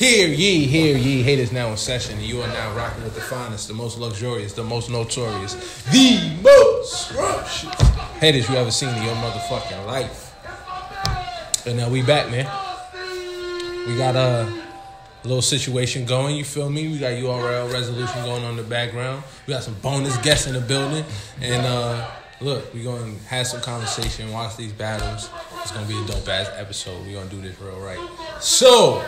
Hear ye, hear ye, haters now in session, and you are now rocking with the finest, the most luxurious, the most notorious, the most scrumptious haters you ever seen in your motherfucking life. And now we back, man. We got a little situation going, you feel me? We got URL resolution going on in the background. We got some bonus guests in the building. And uh look, we're gonna have some conversation, watch these battles. It's gonna be a dope ass episode. We're gonna do this real right. So,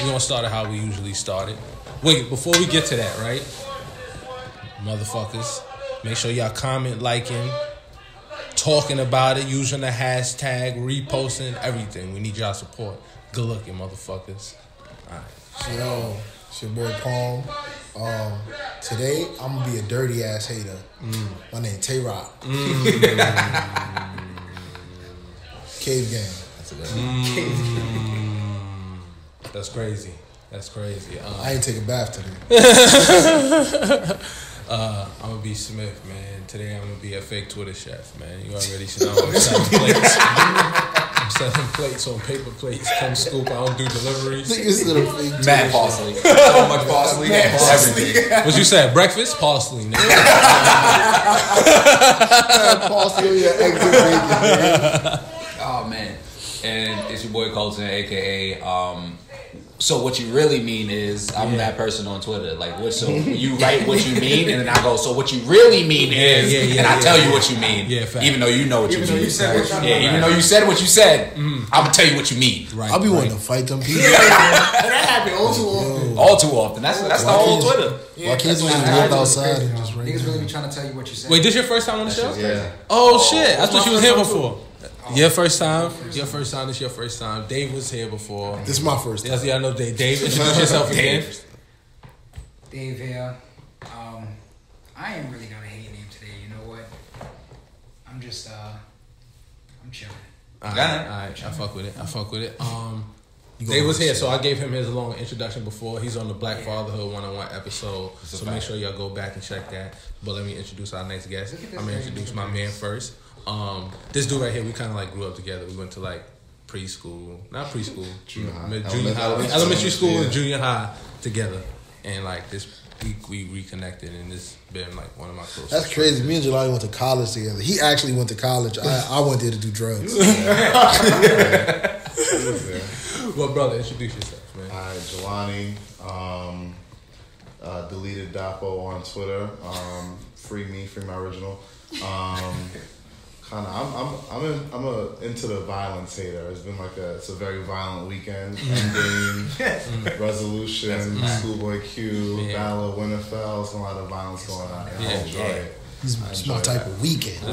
we're gonna start it how we usually started. Wait, before we get to that, right? Motherfuckers, make sure y'all comment, liking, talking about it, using the hashtag, reposting, everything. We need y'all support. Good looking, motherfuckers. Alright. Yo, it's your boy Palm. Um, today I'm gonna be a dirty ass hater. My name Tay Roc. Cave Gang. That's a good. That's crazy. That's crazy. Uh, I ain't take a bath today. uh, I'm gonna be Smith, man. Today I'm gonna be a fake Twitter chef, man. You already know I'm selling plates. I'm selling plates on paper plates. Come scoop. I don't do deliveries. Niggas to the fake Mad parsley. So much parsley. Everything. What you said? Breakfast? Parsley, nigga. Parsley on your exit bacon, man. Oh man. And it's your boy Colton, aka um so what you really mean is I'm that person on Twitter. Like what so you write what you mean and then I go, so what you really mean is yeah, yeah, and I yeah, tell yeah. you what you mean. Yeah, fact. Even though you know what Even you mean. you said what you yeah, mean. even though you said what you said, I'm gonna tell you what you mean. Right. I'll be right. wanting to fight them people. that happened all too often. All too often. That's that's the whole can't- Twitter. Why can't you just why walk outside and just Niggas really be trying to tell you what you said. Wait, this your first time on the show? Yeah. Oh, shit! I thought my you was here before. Your first time. Your first time. This is your first time. Dave was here before. This is my first time. Yes, yeah, I know Dave. Dave, introduce yourself again. Dave here. Um, I ain't really got a hate name today. You know what? I'm just uh, I'm chilling. All right, Yeah. all right, I fuck with it. I fuck with it. Um, Dave was here, so I gave him his long introduction before. He's on the Black Fatherhood one on one episode, a so make sure y'all go back and check that. But let me introduce our next guest. Look at this I'm gonna introduce my man first. Um, this dude right here, we kind of like grew up together. We went to like preschool, not preschool, Junior high. mid- junior high, Elementary elementary school, school, and yeah. junior high together, and like this week we reconnected, and it's been like one of my closest. That's crazy. Me and Jelani went to college together. He actually went to college. I, I went there to do drugs. Well, brother, introduce yourself, man. Hi, Jelani. Um, uh, Dapper Dablo on Twitter. Um, free me, free my original. Um, kind of, I'm, I'm, I'm, in, I'm a, into the violence hater. It's been like a, it's a very violent weekend. Endgame, resolution, Schoolboy Q, Yeah. Battle of Winterfell. It's a lot of violence going on. I Yeah. enjoy Yeah. it. It's, my type that. of weekend.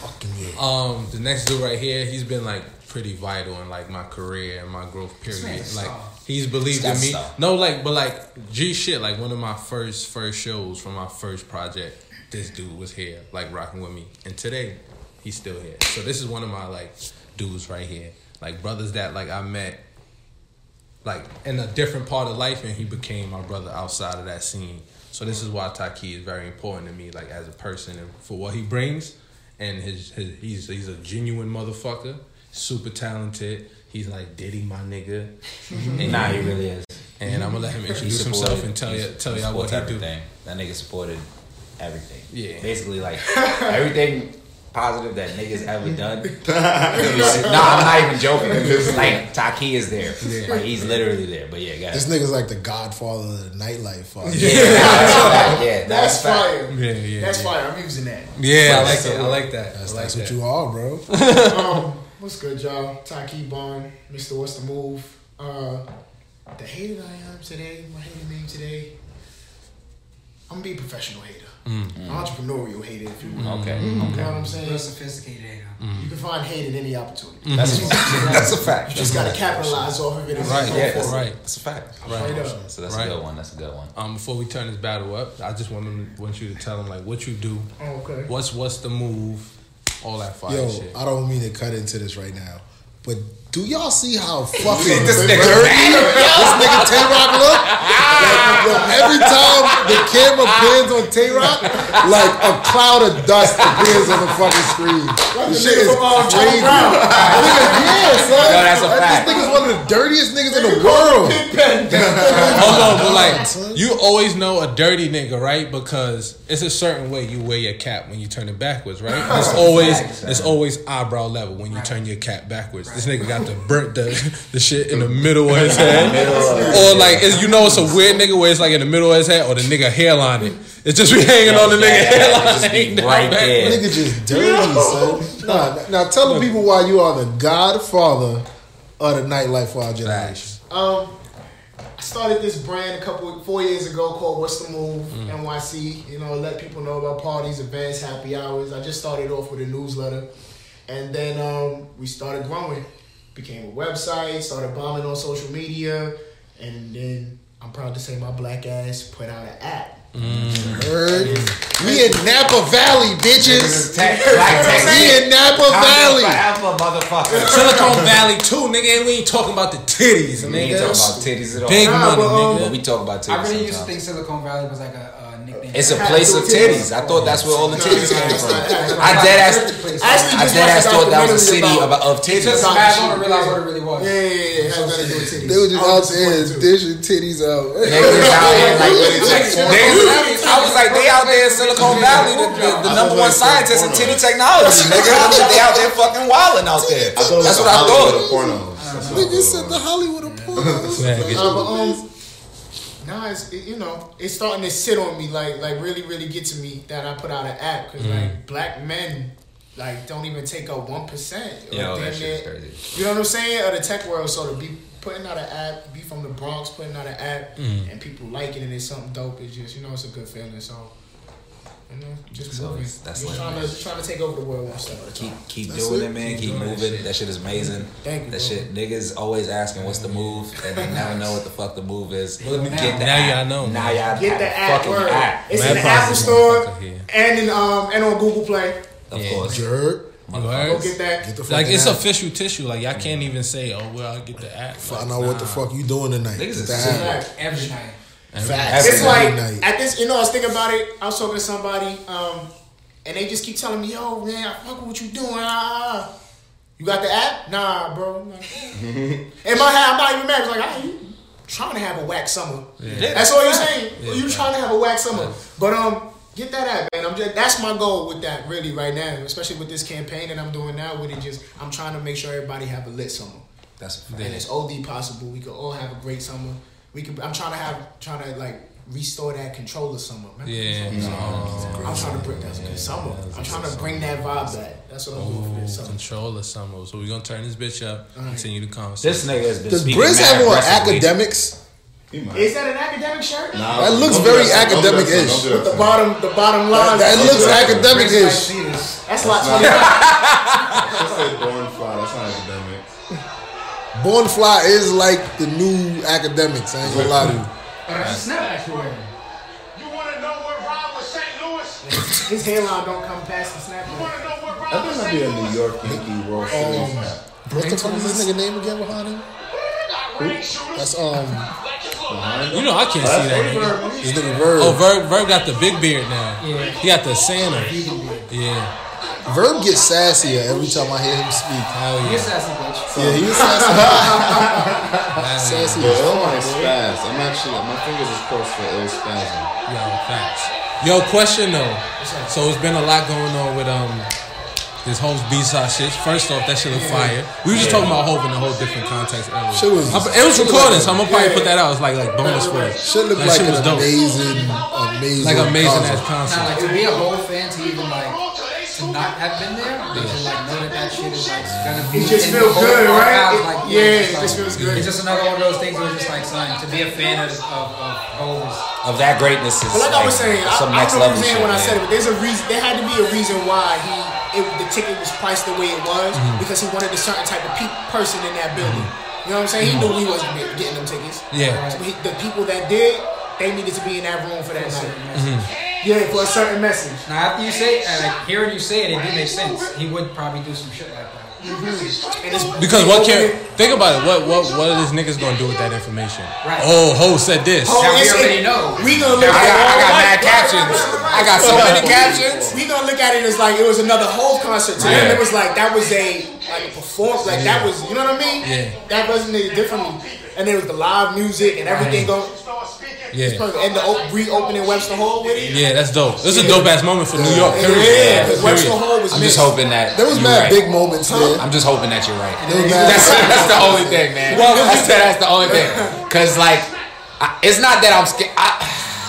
Fucking yeah. Um, the next dude right here, he's been like pretty vital in like my career and my growth period. Like star. he's believed in me. a star. No, like but like G shit, like one of my first first shows from my first project, this dude was here, like rocking with me. And today, he's still here. So this is one of my like dudes right here. Like brothers that like I met like in a different part of life and he became my brother outside of that scene. So this is why Taqee is very important to me, like as a person and for what he brings. And his, his he's he's a genuine motherfucker, super talented. He's like Diddy, my nigga. Mm-hmm. And, Nah, he really is. and I'm gonna let him introduce himself and tell you tell y'all what he do. That nigga supported everything. Yeah. Basically, like everything positive that niggas ever done. no, I'm not even joking. Like Taqee is there. Like he's literally there. But yeah, guys. This nigga's like the godfather of the nightlife. Father. Yeah, that's fact. Yeah, That's that's, fact. fire. Yeah, yeah, That's yeah. fire. I'm using that. Yeah, I like That's that. I like that. That's, like that's that. what you are, bro. Um, what's good, y'all? Taqee Bond, Mr. What's the Move? Uh, the hater I am today, my hater name today. I'm gonna be a professional hater, Mm. Mm. entrepreneurial hater, if you mm. will. Okay, You know what. I'm saying? Real sophisticated hater. You can find hate in any opportunity. Mm-hmm. That's a, that's a fact. You just gotta capitalize off of it. Right, Yeah, that's. Right. that's a fact. Straight up. So that's Right. a good one. That's a good one. Um, before we turn this battle up, I just want them, want you to tell them like what you do, Oh, okay. what's what's the move, all that fire Yo, shit. I don't mean to cut into this right now, but do y'all see how fucking This dirty nigga this nigga Tay Roc look? Like, yo, every time the camera pans on Tay Roc, like a cloud of dust appears on the fucking screen. Like This the shit nigga is from, um, Charlie crazy. Brown. one of the dirtiest niggas in the world. Hold on, but like you always know a dirty nigga, right? Because it's a certain way you wear your cap when you turn it backwards, right? It's always it's always eyebrow level when you turn your cap backwards. This nigga got the burnt the, the shit in the middle of his head, or like it's, you know it's a weird nigga where it's like in the middle of his head, or the nigga hairline it. It's just be hanging on the nigga Yeah, hairline. just be hanging down right back. there. Nigga just dirty, son. Nah, now tell the people why you are the godfather of the nightlife for our generation. Facts. Um, I started this brand a couple four years ago called What's the Move Mm. NYC. You know, let people know about parties, events, happy hours. I just started off with a newsletter, and then um, we started growing. Became a website, started bombing on social media, and then I'm proud to say my black ass put out an app. Heard? We in Napa Valley, bitches. Tech. We in Napa Valley. Forever, motherfucker. Silicon Valley too, nigga, and we ain't talking about the titties, We ain't nigga. talking about titties at all. Big Nah, money, but, um, nigga. But we talk about titties I really used to think Silicon Valley was like a, a nickname. It's a place of titties. I thought that's where all the titties came from. I I dead ass. I just dead ass thought that was a city of, of titties. Just I don't realize what it really was. Yeah, yeah, yeah. It has nothing to do with titties. They was just out there dishing titties out. Niggas out here like I was like, they out there in Silicon Valley, the, the, the number one scientist in titty technology, nigga. They out there fucking wilding out there. I thought it was That's what I thought. of pornos. That's what I Niggas thought said the. Hollywood of pornos. Um, Yeah, get Uh, but um, nah, it's it, you know it's starting to sit on me like like really really get to me that I put out an app because mm. like black men like don't even take up one percent. Yo, that shit's crazy. You know what I'm saying? Of the tech world, so to be putting out an app, be from the Bronx, putting out an app, mm. and people like it and it's something dope. It's just you know it's a good feeling. So. You know, just So moving. that's just lit, trying man. to trying to take over the world one step at a Keep keep That's doing it. it, man. Keep Keep doing that moving. shit. That shit is amazing. Thank you, That bro. shit, niggas always asking what's the move, and they never know what the fuck the move is. Well, now- Get the now app. y'all know, Now y'all Get the app fucking word. app. It's Man, in the Apple Store and in um and on Google Play. Of Yeah. course. Jerk. You Go get that. Get the Like it's app. official tissue. Like y'all can't even say, "Oh well, I'll get the app." Find Like, out what the fuck you doing tonight. Niggas Get is the sick. app. Fact. Every night. Facts. It's like night. at this, you know, I was thinking about it. I was talking to somebody, um, and they just keep telling me, "Yo, man, I fuck with what you doing." Ah, ah. you got the app? Nah, bro. I'm In my head, I'm not even mad. It's like, ah, you trying to have a whack summer. That's all you're saying. you trying to have a whack summer. But um, get that app, man. I'm just that's my goal with that really right now, especially with this campaign that I'm doing now. With it, just I'm trying to make sure everybody have a lit summer. That's a fact. and it's OD possible. We could all have a great summer. We could. I'm trying to have trying to like restore that controller summer. Remember Yeah. controller? I'm trying to bring that's a good summer. I'm trying to bring that vibe back. That's what I'm doing for this Oh, summer. control of summer. So we're gonna turn this bitch up. Continue the This nigga has been Does speaking Briz have more Akademiks? Is that an academic shirt? Nah, That looks very that, son. Don't do that, academic-ish. son. Don't do The bottom, the bottom That, line. that looks Briz might academic-ish. see this. That's like That's 25. Just say born fly. That's not academic. Born Fly is like the new Akademiks. I ain't gonna lie to you. But snap you. You wanna know what rhyme with St. Louis? His hairline don't come past the snap. You wanna know what I rhyme think with that'd St. be a New York Yankee World Series hat. What the fuck is this nigga name again behind him? That's um You know I can't see that nigga. this nigga Verb. Oh, Verb, Verb got the big beard now. Yeah. He got the Santa. Yeah. Verb gets sassier every time I hear him speak. Hell You're yeah. sassy, bitch. Yeah, he's sassy. Hell sassy. Yo, as ill fuck, my bro. spaz. I'm actually my fingers is crossed for ill spasm. Yo, facts. Yo, question though. So it's been a lot going on with um this whole B-side shit. First off, that shit was fire. We were just talking about Hov in a whole different context earlier. Shit was- I- it was shit was recorded, like- so I'm gonna probably put that out. It's like like bonus for it. Shit look That like shit an was dope. amazing, amazing, Like amazing ass concert. Now, like to be a whole fan to even like to not have been there, but to like know that that shit is like gonna be. It just in feels the whole good, right? archives, It- like, yeah, it it's just feels good. It's just another one of those things where it's just like, son, to be a fan of of, of Of that greatness is But like I was saying, I, some I next don't know level shit, saying when I said it, but there's a reason. There had to be a reason why he it, the ticket was priced the way it was Mm-hmm. because he wanted a certain type of pe- person in that building. Mm-hmm. You know what I'm saying? He mm-hmm. knew he wasn't getting them tickets. Yeah. So he, the people that did, they needed to be in that room for that night. Mm-hmm. Mm-hmm. Yeah, for a certain message. Now, after you say, uh, like hearing you say it, it do make sense. He would probably do some shit like that. Because what can think about it? What what what are these niggas gonna do with that information? Right. Oh, Hov said this. Oh, Now we it's- already know. We gonna I look got, at I got all mad captions. I got so many captions. We gonna look at it as like it was another whole concert. To them, Yeah. it was like that was a like a performance. Like that was, you know what I mean? Yeah. That wasn't resonated differently. And there was the live music and everything going. Yeah, And the op- reopening Webster Hall with it. yeah, that's dope. It was a dope ass moment for New York. Yeah, Period. because Webster Hall was. I'm just hoping that There was you're mad right. big moments there. I'm just hoping that you're right. There was mad- That's, that's the only thing, man. Well, That's, that's the only thing. Cause like, I, it's not that I'm scared.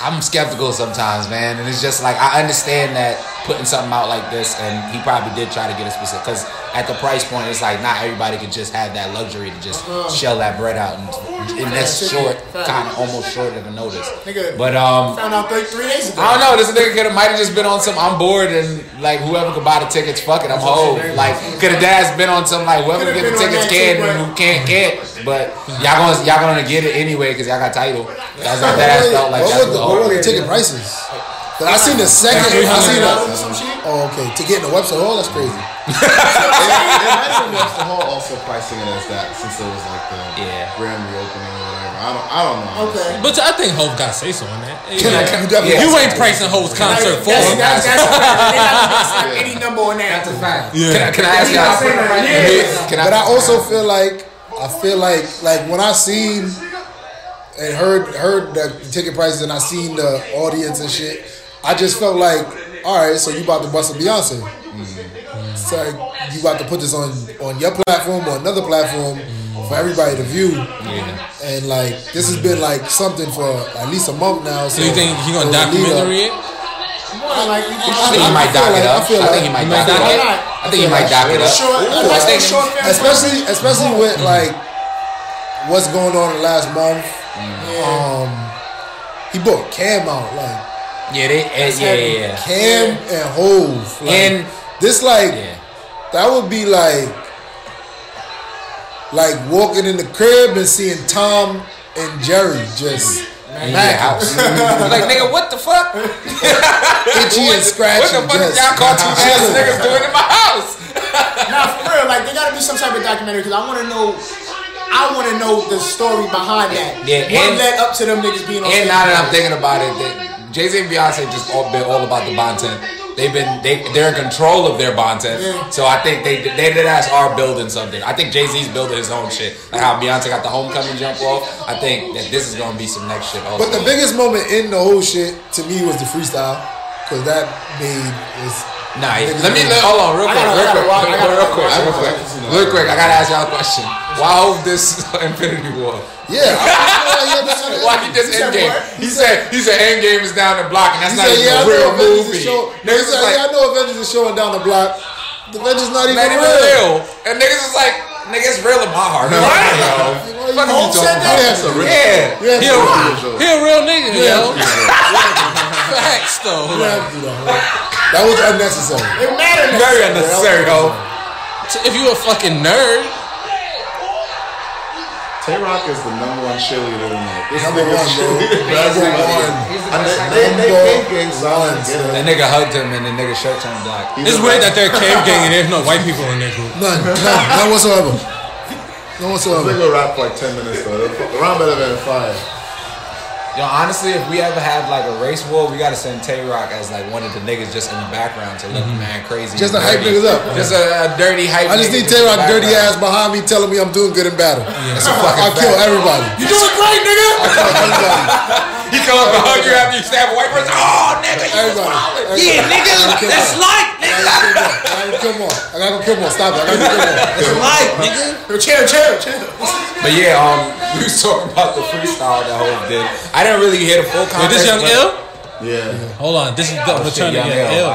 I'm skeptical sometimes, man, and it's just like I understand that putting something out like this, and he probably did try to get a specific. Cause at the price point, it's like not everybody could just have that luxury to just shell that bread out, and, and that's short, kind of almost short of a notice. Nigga, But um, found out three, three days ago. I don't know. This nigga could have might have just been on some. I'm bored and like whoever could buy the tickets, fuck it, I'm whole. Like could have dad's been on some like whoever Coulda get the tickets can too, and but- who can't can't. But y'all gonna y'all gonna get it anyway because y'all got title. That's what that felt like. what, That's were the, what what were all- the ticket prices? 'Cause I seen the second. I seen the. Oh, oh, okay. To get in the Webster Hall, that's crazy. It might have Webster Hall also pricing it as that since it was like the Yeah. grand reopening or whatever. I don't. I don't know. Okay. But I think Hov got say so on that. Can I- can you definitely- You ain't pricing Hov's concert for him. that's, that's, a fact. They not gonna slap any number on that. That's a fact. Can I, can I ask y'all? Yeah. Can I, But I also feel like I feel like like when I seen and heard heard the ticket prices and I seen the audience and shit, I just felt like, all right, so you about to bust a Beyonce. So you about to put this on on your platform or another platform for everybody to view. Yeah. And like this has been like something for at least a month now. So So you think he gonna it would lead up- documentary it? More like, I think he might feel dock it up. I think he might He might dock dock it it? up. I think he might dock it up. short, Ooh, I think- short film. especially especially with like what's going on in the last month. Um, he brought Cam out like Yeah, they, eh, yeah, yeah, yeah. Cam and Hov. Like, And- this like Yeah. that would be like like walking in the crib and seeing Tom and Jerry just In your house. like, nigga, what the fuck? itchy and scratchy. What the fuck is just y'all cartoon ass chilling. niggas doing in my house? Nah, for real. Like, there gotta be some type of documentary because I want to know. I want to know the story behind that. Yeah, what and- led up to them niggas being on And now that I'm thinking about it, Jay Z and Beyonce just all been all about the content. They've been they they're in control of their content. Yeah. So I think they they did ass are building something. I think Jay Z's building his own shit. Like how Beyonce got the homecoming jump off. I think that this is gonna be some next shit. Also. But the biggest moment in the whole shit to me was the freestyle because that made this. Nah, yeah. let me let, hold on real quick, gotta- real quick, gotta- I gotta- real quick, real quick, I gotta- real quick. I gotta ask y'all a question. Why Hov this Infinity War? Yeah, I, I, yeah, that's what. Why he just said Endgame? He said he said Endgame is down the block, and that's He not said, even yeah, I a real movie. He Niggas said, like, yeah, I know Avengers is showing down the block. The Avengers not even not even real. real. And niggas is like, nigga, it's real in my heart. Right, yo. What Fuck you you said talking that? about? That's a real. Yeah. Yeah, He a, he a real nigga, yo. Facts though. That was unnecessary. It mattered. Very unnecessary, though. If you a fucking nerd, Tay Roc is the number one cheerleader in the This Number nigga's one, bro. cheerleader. Number one. He's the And they, they, they Number came gang so I one, don't get it. That nigga hugged him, and the nigga shirt turned black. He's it's weird rap- that they're cave gang and there's no white people in their group. None, none, none whatsoever. None This whatsoever. nigga rap for like 10 minutes though. The round better than fire. Yo, honestly, if we ever have like a race war, we gotta send Tay Roc as like one of the niggas just in the background to look mm-hmm. man crazy. Just to hype niggas up. Just a, a dirty hype. I just need Tay Roc dirty ass behind me telling me I'm doing good in battle. That's a fucking I'll kill everybody. You doing great, nigga. Everybody. He come up and hug you after you stab a white person. Oh, nigga, you was Everybody. wildin'. Yeah, nigga, I gotta kill that's more. light, I nigga. gotta kill more. I gotta kill more. Stop it. I gotta kill more. That's light, nigga. Chill, chill, chill. But yeah, um, we was talking about the freestyle that Hov did. I didn't really hear the full Wait, context. this young but- ill? Yeah. Hold on, this is the Oh, shit, return of Young young Ill.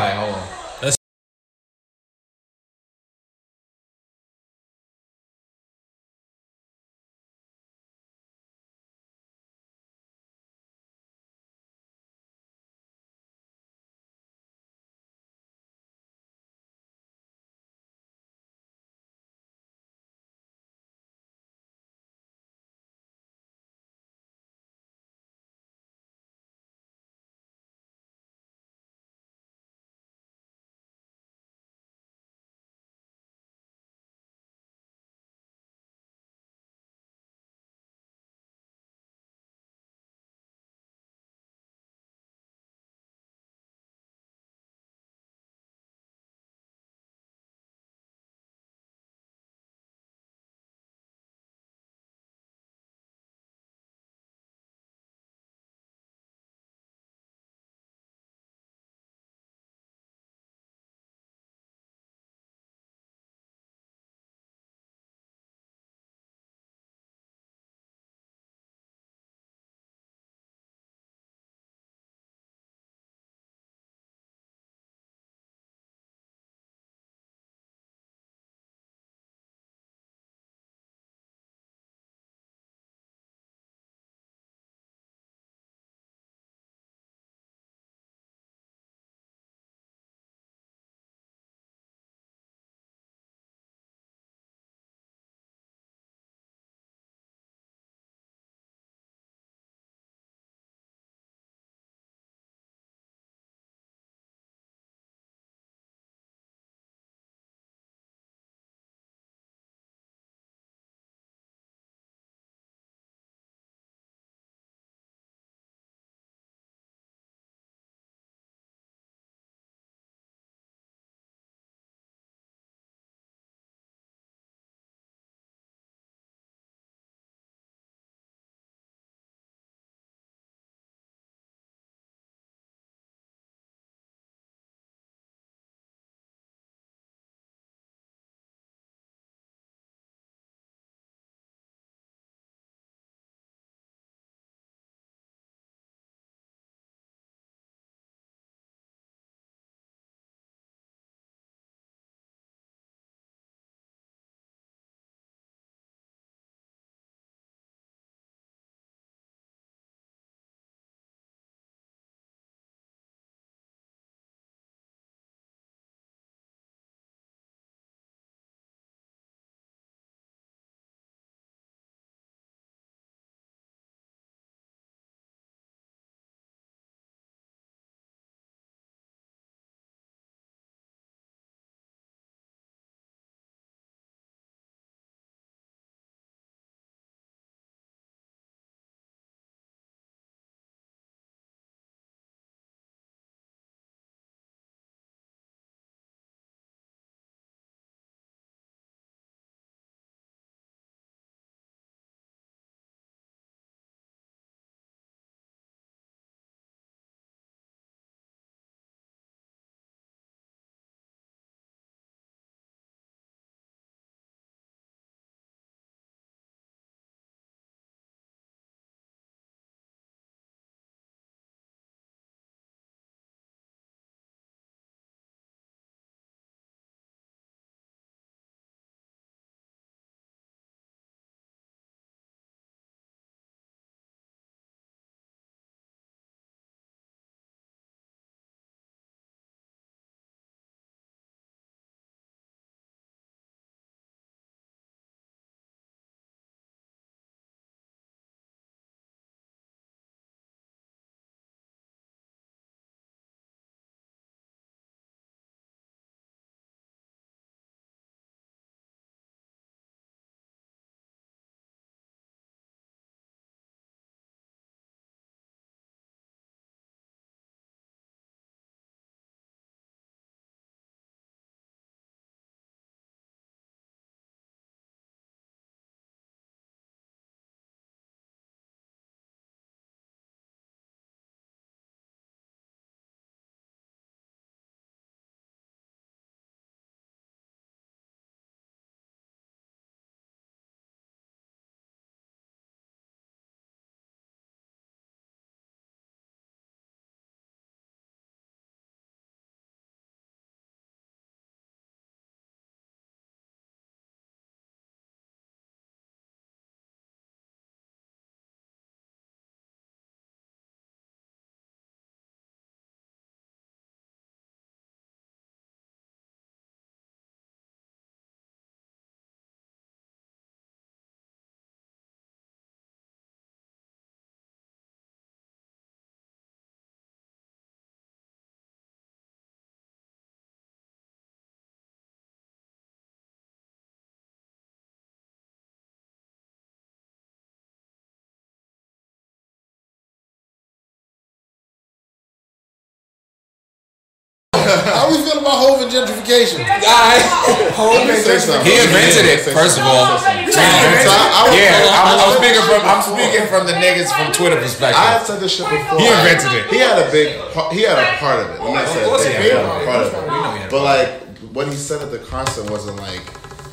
How we feel about Hov and gentrification? Let me say something. He invented it, first of all. Say something. So I- I was- Yeah, I'm, I'm I was- speaking from I'm speaking from the niggas from Twitter perspective. I perspective. have said this shit before. He invented it. He had a big. part- He had a part of it. Let me not say course he had a part, part. of it. We know he had a But like when he said that the concept wasn't like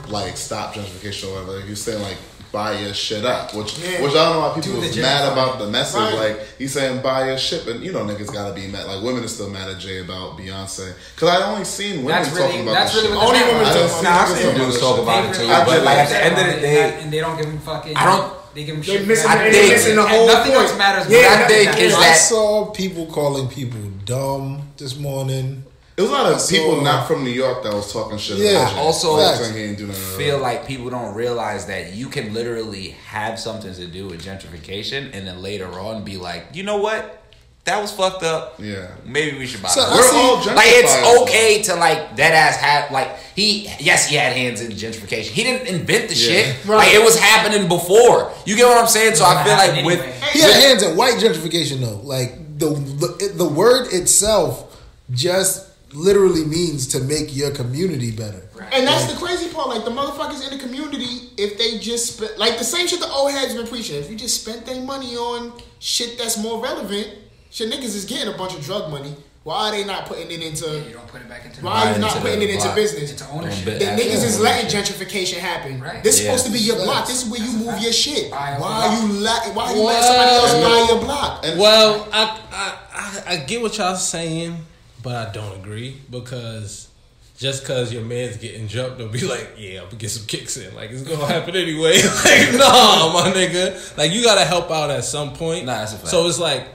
like stop gentrification or whatever. He was saying like buy your shit up, which Yeah. which I don't know why people Do the was mad gentrifying. about the message. Right. Like he's saying buy your shit, but you know niggas gotta be mad. Like women are still mad at Jay about Beyonce because I only seen women That's talking really about that's really shit. what Only they're women mad I about. don't see I niggas seen talking dudes about talk about it too, I but just- like at the end of the day, and they don't give him fucking. I don't- They give him shit. missing. I think- missing the and whole nothing point. else matters. Yeah, I think that- is I saw people calling people dumb this morning. It was a lot of I people not from New York that was talking shit. Yeah. about Also, Like, saying he ain't do nothing at all. feel like people don't realize that you can literally have something to do with gentrification and then later on be like, you know what? That was fucked up. Yeah. Maybe we should buy So that. I We're see- all Like it's okay to like that ass have like he yes he had hands in gentrification. He didn't invent the Yeah. shit. Right. Like it was happening before. You get what I'm saying? So I feel like Happened with. He had hands in white gentrification though. Like the the, the word itself just literally means to make your community better. And that's the crazy part. Like the motherfuckers in the community, if they just spent like the same shit the old heads been preaching. If you just spent their money on shit that's more relevant, shit niggas is getting a bunch of drug money. Why are they not putting it into? You don't put it back into. Why are you not the putting it into block. business? Into ownership. Bit- The niggas is letting gentrification happen. Right. This is Yeah. supposed to be your block. This is where you move your shit. Why are you let? Why are you letting somebody else buy your block? And- Well, I, I I I get what y'all saying, but I don't agree because just because your man's getting jumped, they'll be like, yeah, I'm gonna get some kicks in. Like it's gonna happen anyway. like nah, my nigga. Like you gotta help out at some point. Nah, that's a fact. So it's like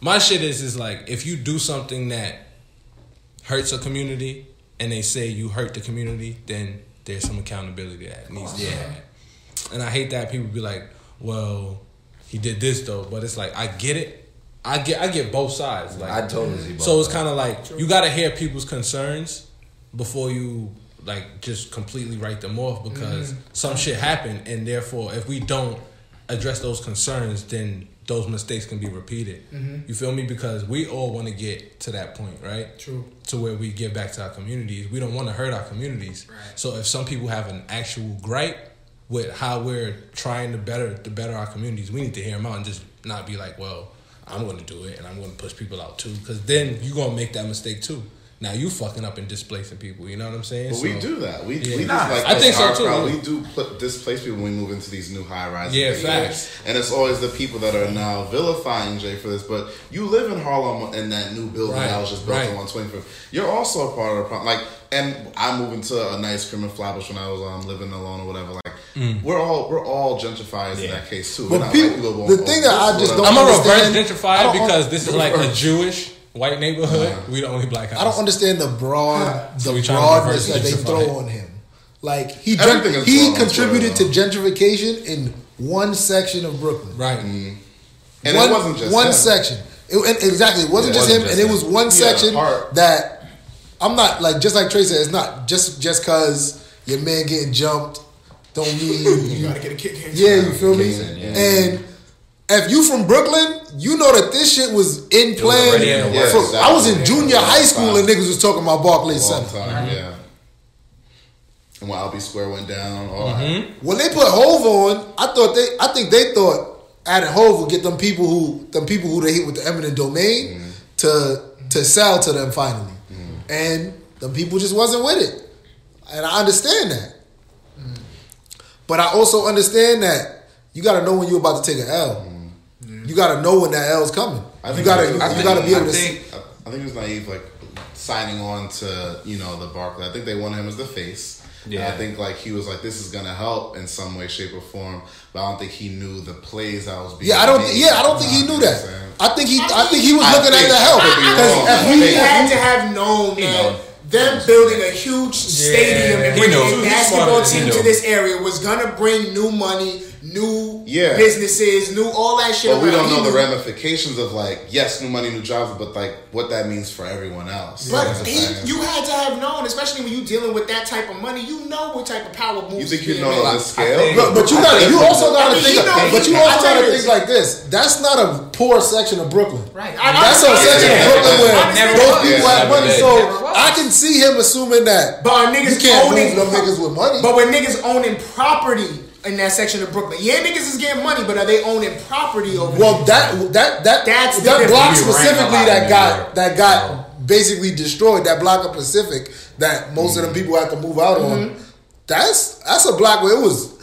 my shit is is like if you do something that hurts a community and they say you hurt the community, then there's some accountability that needs to Yeah. had. And I hate that people be like, well, he did this though, but it's like I get it. I get I get both sides. Like I totally see both So it's kind of like you got to hear people's concerns before you like just completely write them off because mm-hmm. some shit happened and therefore if we don't address those concerns then those mistakes can be repeated. Mm-hmm. You feel me? Because we all want to get to that point, right? True. To where we give back to our communities. We don't want to hurt our communities. Right. So if some people have an actual gripe with how we're trying to better to better our communities, we need to hear them out and just not be like, well, I'm going to do it and I'm going to push people out too, because then you're going to make that mistake too. Now you fucking up and displacing people. You know what I'm saying? But we do that. We, Yeah. we Nah, just like I think so, too. crowd, We do put, displace people when we move into these new high rises. Yeah, facts. And it's always the people that are now vilifying Jay for this. But you live in Harlem in that new building Right, that was just built right. on 125th. You're also a part of the problem. Like, and I moved into a nice crib in Flatbush when I was um, living alone or whatever. Like, Mm. we're all we're all gentrifiers in that case too. But people- white people the thing that I just don't I'm a reverse understand- I gentrifier don't because this is like a Jewish white neighborhood. We the only black house. I don't understand the broad, So the we trying broadness that they throw on him. Like he Everything gen- he contributed to gentrification in one section of Brooklyn. Right. Mm. And one, it wasn't just one him. section. It, and exactly, it wasn't Yeah, it just wasn't him, just and it was one He had a section part. that I'm not like just like Trey said. It's not just just because your man getting jumped don't mean You gotta get a kick in. Yeah, you feel me? Decent, yeah. And if you from Brooklyn, you know that this shit was in plan. already in the for- I was in junior high school and niggas was talking about Barclays Center. time, yeah. And when Albee Square went down, all Mm-hmm. When they put Hov on, I thought they, I think they thought adding Hov would get them people who, them people who they hit with the eminent domain Mm-hmm. to to sell to them finally, and them people just wasn't with it, and I understand that. But I also understand that you got to know when you're about to take an L. You got to know when that L's coming. I you think got to it was- you, think- got to be able I to. think- see- I, I think it was naive, like signing on to you know the Barclays. I think they wanted him as the face. Yeah. Yeah. I think like he was like this is gonna help in some way, shape, or form. But I don't think he knew the plays I was being. Yeah, I don't. made. Yeah, I don't think he knew that. I think he. I think he was I looking at the help I could be because wrong. if He he, had to have known that them building a huge stadium and bringing a basketball team to this area was gonna bring new money, new Yeah. businesses, new all that shit. But we don't He know the ramifications of like, yes, new money, new jobs, but like what that means for everyone else. But That's he, you had to have known, especially when you dealing with that type of money, you know what type of power moves. You think you know made. on this scale? But, but you got to You also got I to mean, think. you know, but you also got to think like this. That's not a poor section of Brooklyn. Right. That's a I- I- section yeah, of Brooklyn yeah, where yeah. Never those people Yeah, have money. So I can see him assuming that But our you niggas can't owning move them niggas with money. But when niggas owning property in that section of Brooklyn, yeah, niggas is getting money, but are they owning property over Well, there? that that that That's that block specifically You ran a lot that got that got basically destroyed. That block of Pacific that most of them people had to move out Mm-hmm. on. That's that's a block where it was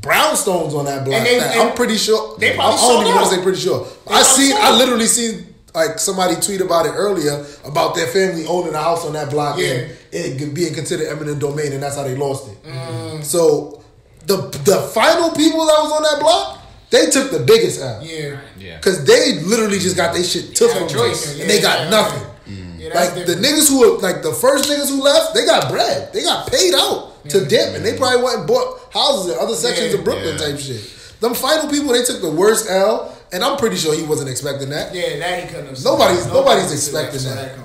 brownstones on that block. And they- that and I'm pretty sure. they I probably don't sold even want to say pretty sure. They I probably seen. sold I literally seen like somebody tweet about it earlier about their family owning a house on that block Yeah. and it being considered eminent domain, and that's how they lost it. Mm. So the the final people that was on that block, they took the biggest L. yeah, Yeah. Cause they literally just got their shit took Yeah, from choice. them, Yeah, and they got yeah, nothing. Mm. yeah, that's Like different. the niggas who were like the first niggas who left, they got bread. They got paid out to dip, and they probably went and bought houses in other sections Yeah. of Brooklyn Yeah. type shit. Them final people, they took the worst L, and I'm pretty sure he wasn't expecting that. yeah, that he couldn't have. seen. Nobody's- nobody's expecting saw that.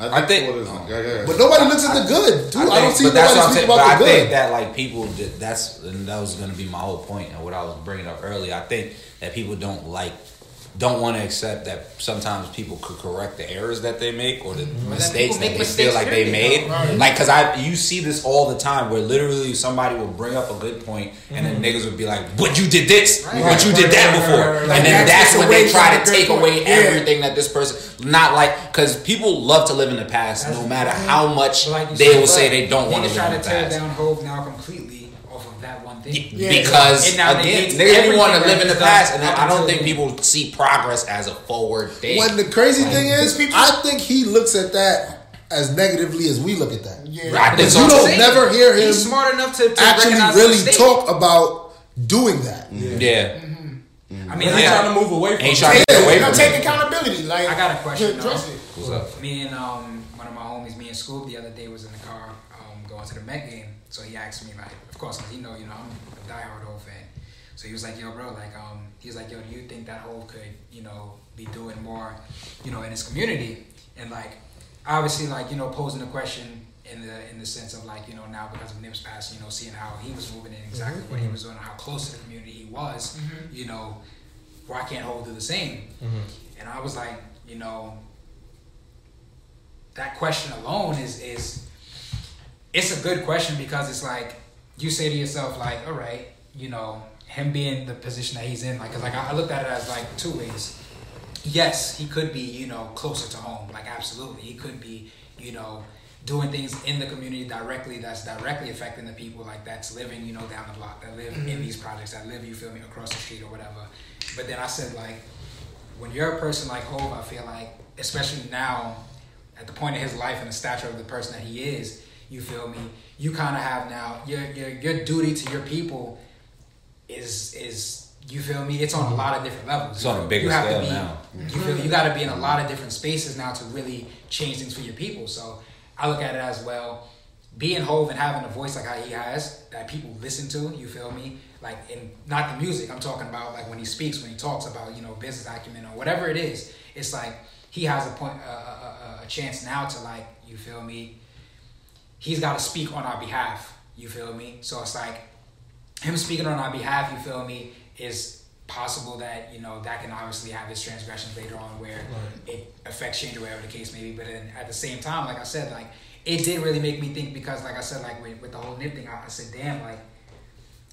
Coming, yeah. I think- what is it? Yeah, yeah, yeah. But nobody looks at the good. Too. I, don't see nobody what I'm speak saying. about But I the think that like people, that's and that was going to be my whole point and what I was bringing up earlier. I think that people don't like, don't want to accept that sometimes people could correct the errors that they make or the mistakes people make that they feel like they made. Right. Like, cause I you see this all the time where literally somebody will bring up a good point and then mm-hmm. niggas would be like, "But you did this, Right. but you did that before," right. and then Like, that's that's when they try to take good away point. Yeah. everything that this person not like because people love to live in the past no matter how much like they will say they don't want to live try in to the tear past. down Hov now completely of that one thing. Yeah. Because And now they again, hate niggas everything want to live in the past, and I don't think people see progress as a forward thing. When the crazy thing is, people- I think he looks at that as negatively as we look at that. Yeah. I think so you don't never hear him He's smart enough to, to actually really talk about doing that. yeah, I mean, He's I got, trying to move away from Ain't it. trying to Take, get away from take it. accountability. Like I got a question, to address it. What's up? me and um, one of my homies, me and Scoop, the other day was in the car um, going to the Met game. So he asked me, like, of course, 'cause he know, you know, I'm a diehard old fan. So he was like, yo, bro, like, um, he was like, yo, do you think that Hov could, you know, be doing more, you know, in his community? And like, obviously, like, you know, posing the question in the in the sense of like, you know, now because of Nip's passing, you know, seeing how he was moving and exactly mm-hmm. what he mm-hmm. was doing, how close to the community he was, mm-hmm. you know, why can't Hov do the same? And I was like, you know, that question alone is is it's a good question because it's like you say to yourself like all right you know him being the position that he's in like 'cause, like I, I looked at it as like two ways. Yes he could be you know closer to home like absolutely. He could be you know doing things in the community directly that's directly affecting the people like that's living you know down the block that live in mm-hmm. these projects that live you feel me across the street or whatever. But then i said like when you're a person like Hov, I feel like, especially now, at the point of his life and the stature of the person that he is, you feel me? You kind of have now your your your duty to your people is is you feel me? It's on a lot of different levels. It's on a bigger you have scale to be, now. You feel you got to be in a lot of different spaces now to really change things for your people. So I look at it as well. Being Hov and having a voice like how he has that people listen to, you feel me? Like in not the music, I'm talking about like when he speaks, when he talks about you know business acumen or whatever it is. It's like he has a point, a, a- a chance now to like you feel me. He's got to speak on our behalf. You feel me? So it's like him speaking on our behalf, you feel me, is possible that, you know, that can obviously have its transgressions later on where it affects change or whatever the case may be. But then at the same time, like I said, like it did really make me think because like I said, like with, with the whole nip thing, I, I said, damn, like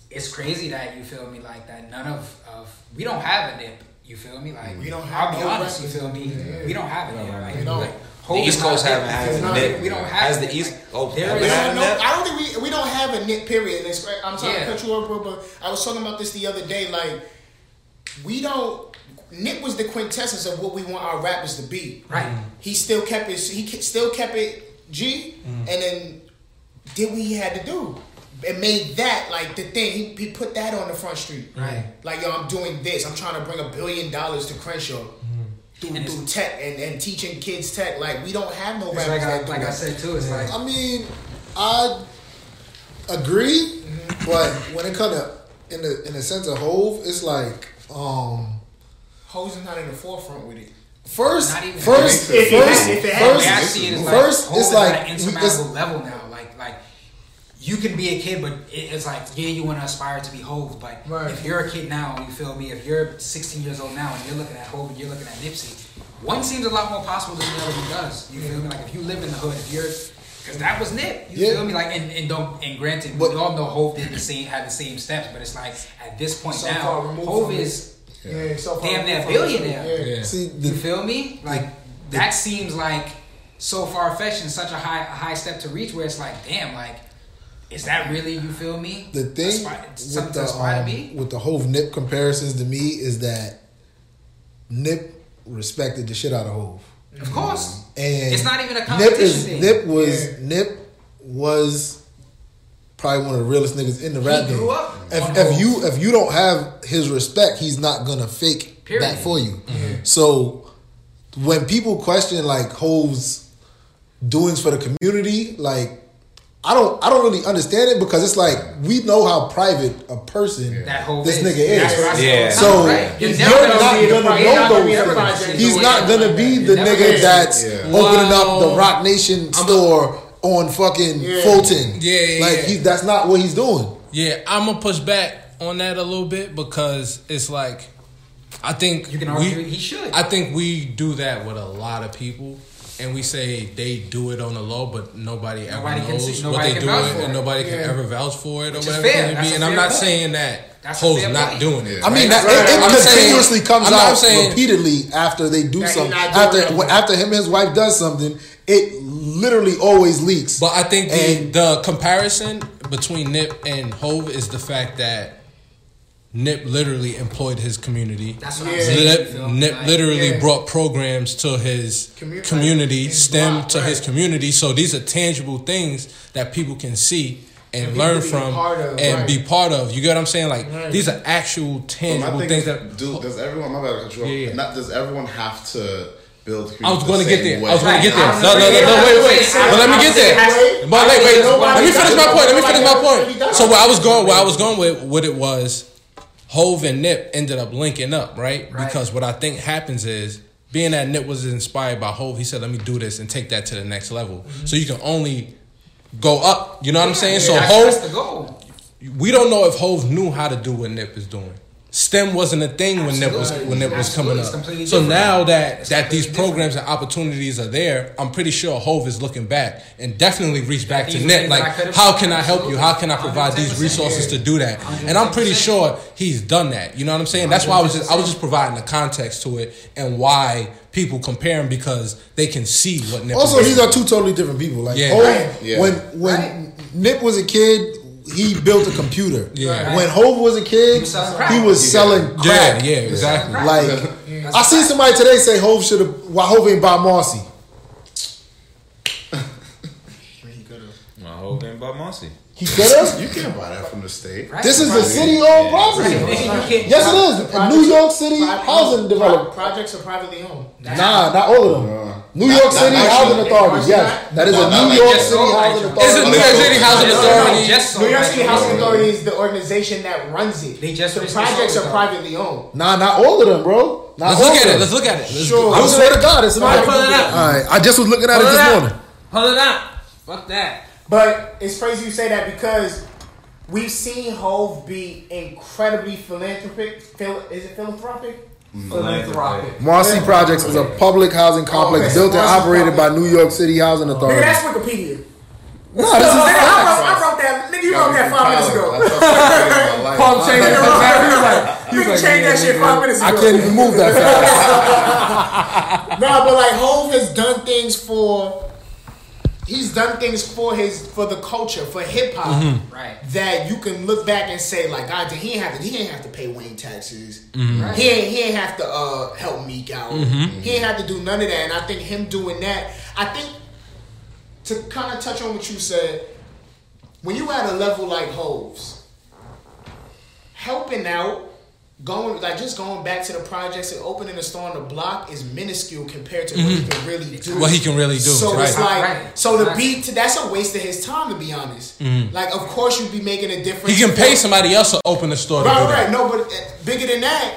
it's crazy that you feel me like that none of, of we don't have a nip. You feel me? Like We don't I'll have be no honest. You feel me? Yeah. We don't have a nip. Like, We don't. like, The East Coast haven't had It's a not- We don't have Has a the. East? Oh, there have is they had I, a know, nip? I don't think we we don't have a Nip period. And it's, I'm sorry Yeah. to cut you off, bro, but I was talking about this the other day. Like we don't. Nick was the quintessence of what we want our rappers to be. Right. He still kept it. He still kept it G, mm. and then did what he had to do. And made that like the thing. He, he put that on the front street. Right. Like yo, I'm doing this. I'm trying to bring a billion dollars to Crenshaw. Through, And through tech and, and teaching kids tech. Like we don't have no rappers like I, that do like I said too. It's like I mean, I agree, but when it comes to in the in the sense of Hov, it's like um Hov's is not in the forefront with it. first Not even- first If first if it had- the first it is like first it's like at an we- insurmountable it's- level now. Like like you can be a kid, but it's like yeah, you want to aspire to be Hov. But Right. if you're a kid now, you feel me? If you're 16 years old now and you're looking at Hov and you're looking at Nipsey, one seems a lot more possible than the other one does. You feel me? Like if you live in the hood, if you're because that was Nip. You Yeah. feel me? Like and, and don't and granted, But- we all know Hov did the same had the same steps, but it's like at this point So now, removed Hov from it. is Yeah, so far Damn near from- billionaire. Yeah. Yeah. see you feel me? Like the- that seems like so far fetched and such a high a high step to reach. Where it's like, damn, like is that really you feel me? the thing Aspire- something with the aspire um, with the Hov Nip comparisons to me is that Nip respected the shit out of Hov. Of course, And It's not even a Nip competition is thing. Nip was Yeah. Nip was probably one of the realest niggas in the rap grew game. up If, on if Hov. you if you don't have his respect, he's not gonna fake Period. that for you. So when people question like Hov's doings for the community, like I don't I don't really understand it because it's like we know how private a person that whole this nigga is. That's what I said. Yeah. So Right. You're you're not gonna gonna be the know pro- you're not gonna be those things. He's not gonna be the nigga that's Yeah. opening up the Roc Nation store on fucking Yeah. Fulton. Yeah, yeah, like yeah. he that's not what he's doing. Yeah, I'm gonna push back on that a little bit because it's like I think You can we- argue he should. I think we do that with a lot of people, and we say they do it on the low, but nobody ever Nobody can knows see- what they can do it, for and it. nobody can ever vouch for it or Which is whatever it be. And I'm not point. saying that That's a Hov's not point. doing it. I mean, right? that, Right. it, it I'm continuously saying- comes I'm out saying- repeatedly after they do something. After nothing. when- after him and his wife does something, it literally always leaks. But I think the, And- the comparison between Nip and Hov is the fact that Nip literally employed his community. That's what Yeah. I'm saying. Nip. Nip Like, literally yeah. brought programs to his Commu- community, like, STEM block, to his community. So these are tangible things that people can see and, And learn people be from of, and right. be part of. You get what I'm saying? Like Right. these are actual tangible my things is, that. do, does everyone? My bad, to cut. Yeah, yeah. Not does everyone have to build? I was going to get there. way? I was going to get there. No, no, no, no, wait, wait. But let me get there. But wait, wait. Let me finish my point. Let me finish my point. So where I was going, where I was going with what it was, Hov and Nip ended up linking up, right? Right. Because what I think happens is, being that Nip was inspired by Hov, he said, "Let me do this and take that to the next level." Mm-hmm. So you can only go up. You know what I'm saying? So that's, Hov, that's the goal. we don't know if Hov knew how to do what Nip is doing. STEM wasn't a thing when Nip was when Nip was coming Absolutely. It's up. So now that It's that these completely programs and opportunities are there, I'm pretty sure Hov is looking back and definitely reach back to These Nip. Like, how can I help you? How can I provide these resources yeah. to do that? And I'm pretty sure he's done that. You know what I'm saying? That's why I was just I was just providing the context to it and why people compare him because they can see what Nip. Also, is these doing. are two totally different people. Like Yeah. Hov, Right. Yeah. when when Nip was a kid, he built a computer. Yeah. When Hov was a kid, He was selling crack. he was selling Yeah, crack. yeah, exactly. Like I seen somebody today say Hov should have. Why Hov ain't buy Marcy? he could have. My whole thing about Marcy. He could have. You can't buy that from the state. Right? This is a city-owned property. You Yes, it is. A New York City Private- housing development. Projects are privately owned. Nah, not all of them. Uh, New York City not Housing. Authority. Yes, that is a Not- not New York just City so, like, Housing Is Is it Authority. New York City Housing Authority? New York. City Housing Authority is the organization that runs it. They just the projects are privately owned. Nah, not all of them, bro. Not Let's look of at it. Let's look at it. Sure. I swear to God, it's not. pull it up. All right, I just was looking at it this morning. Hold it up. Fuck that. But it's crazy you say that because we've seen Hov be incredibly philanthropic. Phil, is it philanthropic? Philanthropic. Marcy Projects is a public housing complex built and operated by New York City Housing Nigga, Authority. that's Wikipedia. No, this is I facts. wrote, I wrote that. Nigga, you wrote that five minutes ago. I trust that in my life. Pump changed it. He was like, he was like, changed that shit five minutes ago. I can't even move that fast. Nah, but like Hov has done things for. He's done things for his for the culture for hip hop mm-hmm. Right. that you can look back and say like, God, he ain't have to he ain't have to pay Wayne taxes. Mm-hmm. Right. He ain't he ain't have to uh, help Meek out. Mm-hmm. He ain't have to do none of that. And I think him doing that, I think to kind of touch on what you said, when you at a level like Hov's, helping out going like just going back to the projects and opening a store on the block is minuscule compared to what he can really do. What he can really do, So it's like Right. so to Exactly. be to, that's a waste of his time to be honest. Like of course you'd be making a difference. He can pay for- somebody else to open the store. To Right, do right. that. No, but uh, bigger than that,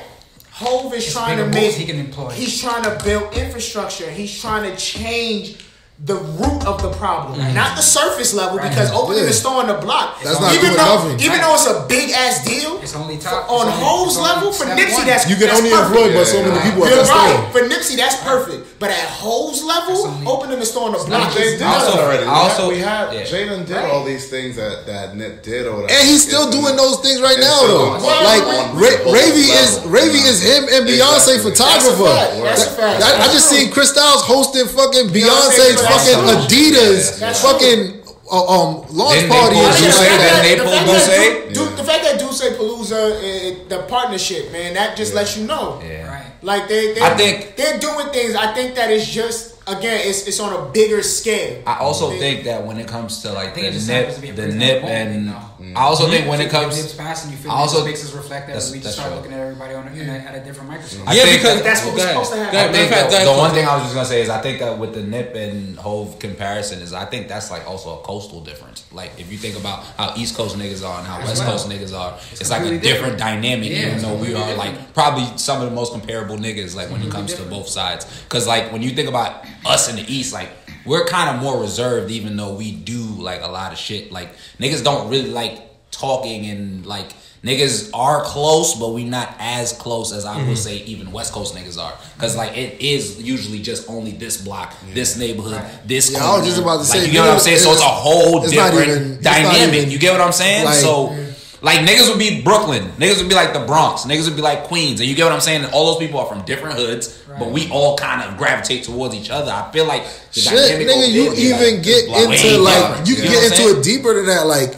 Hov is trying to make. he can employ. He's trying to build infrastructure. He's trying to change the root of the problem, mm. not the surface level. Right. Because opening Yeah. the store on the block, That's not even though nothing. even Right. though it's a big ass deal. It's only for- top- on it's only- Hov's level for step Nipsey. one. That's You can that's only perfect. employ but so many people at You're that right. store. For Nipsey, that's perfect. But at Hov's level, opening the store on the block But they is did Also- already. We also- had, we had yeah. Jaden did all these things that that Nip did or. And he's still doing those things right now, though. Like on Ra- multiple Ravy is levels. Ravy is him and Beyonce photographer. That's a fact. That's a fact. That- I just seen Chris Styles hosting fucking Beyonce Beyonce's That's fucking true. Adidas That's fucking uh, um launch Didn't they party pull and shit like and that. they the fact Duce? that Du- Du- the fact that Duce Palooza, uh, the partnership, man, that just lets you know. Yeah. Right. Like they, they, I think- they're doing things. I think that it's just again, it's it's on a bigger scale. I also They- think that when it comes to like the nip, happens to be a the nip, and you know. I also think when it comes, Nip's passing, you feel I also also- makes us reflect that, and we just start true. looking at everybody on a, in at a different microscope. I yeah, think because that's what we're supposed to have. Go. I think Matter of the, the one thing I was just gonna say is I think that with the Nip and Hov comparison is I think that's like also a coastal difference. Like if you think about how East Coast niggas are and how West well. Coast niggas are, it's, like a different, different. dynamic. Yeah, even though we are different. like probably some of the most comparable niggas. Like when it comes to both sides, because like when you think about us in the East, like we're kind of more reserved, even though we do like a lot of shit. Like niggas don't really like talking and like. Niggas are close, but we not as close as I Mm-hmm. would say even West Coast niggas are. Cause like it is usually just only this block, this neighborhood, this. Yeah, I was just about to say, you get what I'm niggas- saying? So it's a whole it's different even- dynamic. even, you get what I'm saying? like- so like niggas would be Brooklyn, niggas would be like the Bronx, niggas would be like Queens, and you get what I'm saying? And all those people are from different hoods, but we all kind of gravitate towards each other. I feel like the Shit, dynamic nigga, you even like, get way into like different. you know get into saying? it deeper than that. Like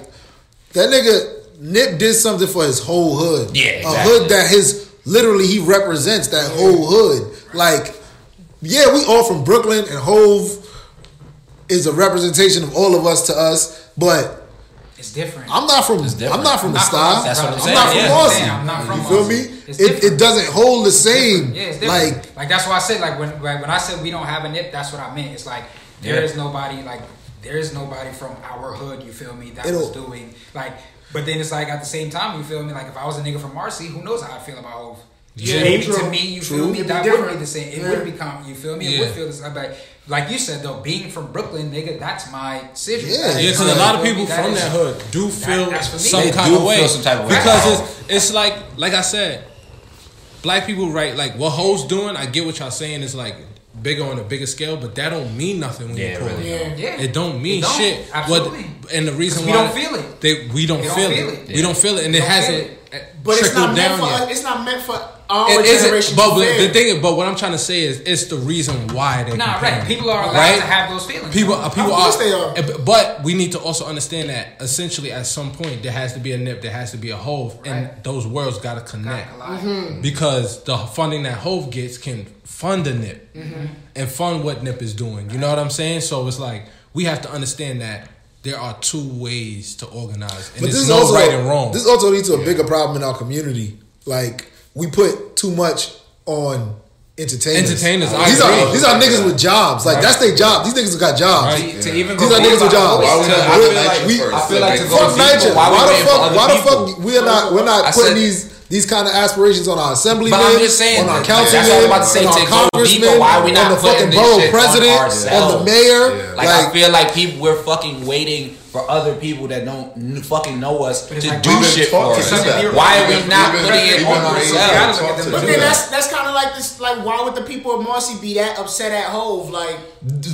that nigga Nip did something for his whole hood. Yeah, a hood that his literally he represents that whole hood. Like, yeah, we all from Brooklyn, and Hov is a representation of all of us to us. But It's different. I'm not from It's different. I'm not from the Not from style. That's what I'm I'm not from yeah. Austin. I'm not from you feel Austin. me? It, it doesn't hold the same. Yeah, it's different. like Like, that's why I said like when when when I said we don't have a nip, that's what I meant. It's like there Yeah. is nobody like there is nobody from our hood. You feel me? That It'll- was doing like. But then it's like at the same time, you feel me? Like if I was a nigga from Marcy, who knows how I feel about Hov? Yeah. Maybe True. to me, you True. feel me? It'd be That would be the same. It Yeah. would become. You feel me? It Yeah. would feel the same. But like you said though, being from Brooklyn, nigga, that's my city. Yeah. That Yeah, because a lot of people? That from is- that hood do feel that's for me. some They kind do of way feel some type of way. because Right. it's it's like like I said, black people right like what hoes doing. I get what y'all saying is like bigger on a bigger scale, but that don't mean nothing when Yeah, you pull really it. Yeah. It don't mean It don't. shit. Absolutely. What and the reason we why we don't feel it. They we don't, We don't feel, feel it. it. We don't feel it, and We it hasn't feel eh, But it's trickled not meant down for yet. It's not meant for our It isn't, generation. but to but the thing, but what I'm trying to say is, it's the reason why they. Nah, right. People are allowed Right? to have those feelings. People, uh, people course are, they are. But we need to also understand that essentially, at some point, there has to be a nip, there has to be a Hov, and those worlds got to connect collide. because the funding that Hov gets can fund a nip and fund what nip is doing. You know what I'm saying? So it's like we have to understand that there are two ways to organize, and But there's this no also right and wrong. This also leads to a bigger problem in our community. Like we put too much on entertainers. Entertainers, I these agree. are these are niggas with jobs. Like that's their job. These niggas got jobs. Right. To even These are niggas with jobs. Why we To- I feel like we- I feel like to go Fuck deeper, why Why the fuck? other Why the fuck? We're not. We're not I putting said- these these kind of aspirations on our assemblymen, But I'm just saying, on our that's what councilmen, about to say, on our to congressmen, why we not on the fucking borough shit on president, on the mayor. Yeah. Like, Like, I feel like people we're fucking waiting for other people that don't n- fucking know us to like do shit for us. Why are we We've not putting it on ourselves? to talk to But then that's that's kind of like this. Like, why would the people of Marcy be that upset at Hov? Like,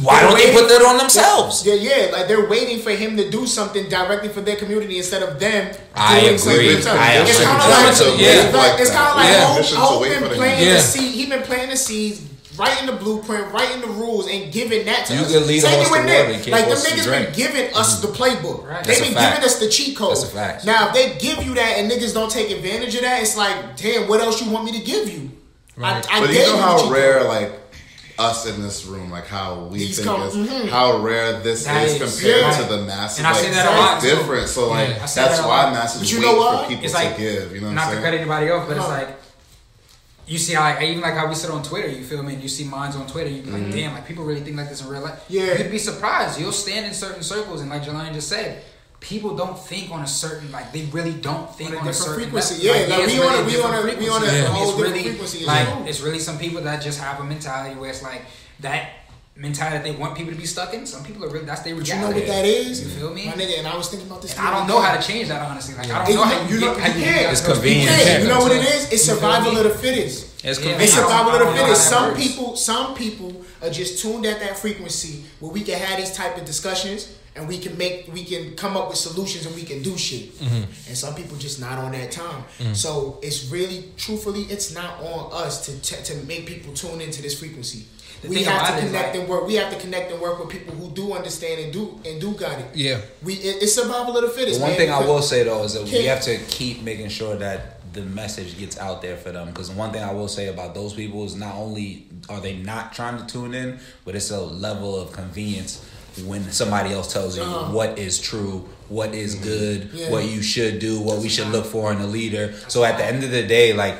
Why don't they put that on themselves? Yeah, yeah. Like they're waiting for him to do something directly for their community instead of them. I doing agree. something themselves. I It's kind of like, to wait it's like, it's kind of like Yeah. Hope, Permission to Hope wait been for them. planting Yeah. the seed. He been planting the seeds. Writing the blueprint, writing the rules, and giving that to You us. can lead Same horse with to water, Nick. you can't Like the force it to niggas been giving us the playbook. Right. They've a been fact. giving us the cheat code. That's a fact. Now if they give you that and niggas don't take advantage of that, it's like, damn, what else you want me to give you? Right. I, I But you know how rare code. like us in this room, like how we These think come- is mhm. how rare this That is is- compared yeah. to the masses. And I like, say that a lot, it's different. So like Yeah, that's that why lot. masses But you wait know what? for people It's to like give. You know what not I'm to saying? cut anybody off, but it's like you see how even like how we sit on Twitter. You feel me? And you see minds on Twitter. You be like, mm-hmm. damn, like people really think like this in real life. Yeah. you'd be surprised. You'll stand in certain circles, and like Jelani just said. People don't think on a certain like they really don't think On a on, a certain frequency. level. Yeah, like, it's we on a- we on a- different we on a frequency. Yeah. whole It's different really frequency as like well. it's really some people that just have a mentality where it's like that mentality that they want people to be stuck in. Some people are really that's their But you know what that is? You feel me? My nigga, and I was thinking about this. And I don't know how to change that honestly. Like I don't Hey, know you how know- you, you know- how you you can't. It's convenient. people. You know what it So- is? It's survival of the fittest. It's convenient. It's survival of the don't know how fittest. Some people, some people are just tuned at that frequency where we can have these type of discussions and we can make, we can come up with solutions and we can do shit. Mm-hmm. And some people just not on that time. So it's really, truthfully, it's not on us to t- to make people tune into this frequency. The we have to connect like- and work. We have to connect and work with people who do understand and do and do got it. Yeah. We it, it's survival of the fittest. The one man, thing I will say though is that we have to keep making sure that the message gets out there for them. Because one thing I will say about those people is not only are they not trying to tune in, but it's a level of convenience when somebody else tells you Uh-huh. what is true, what is good, Yeah. what you should do, what we should look for in a leader. So at the end of the day, like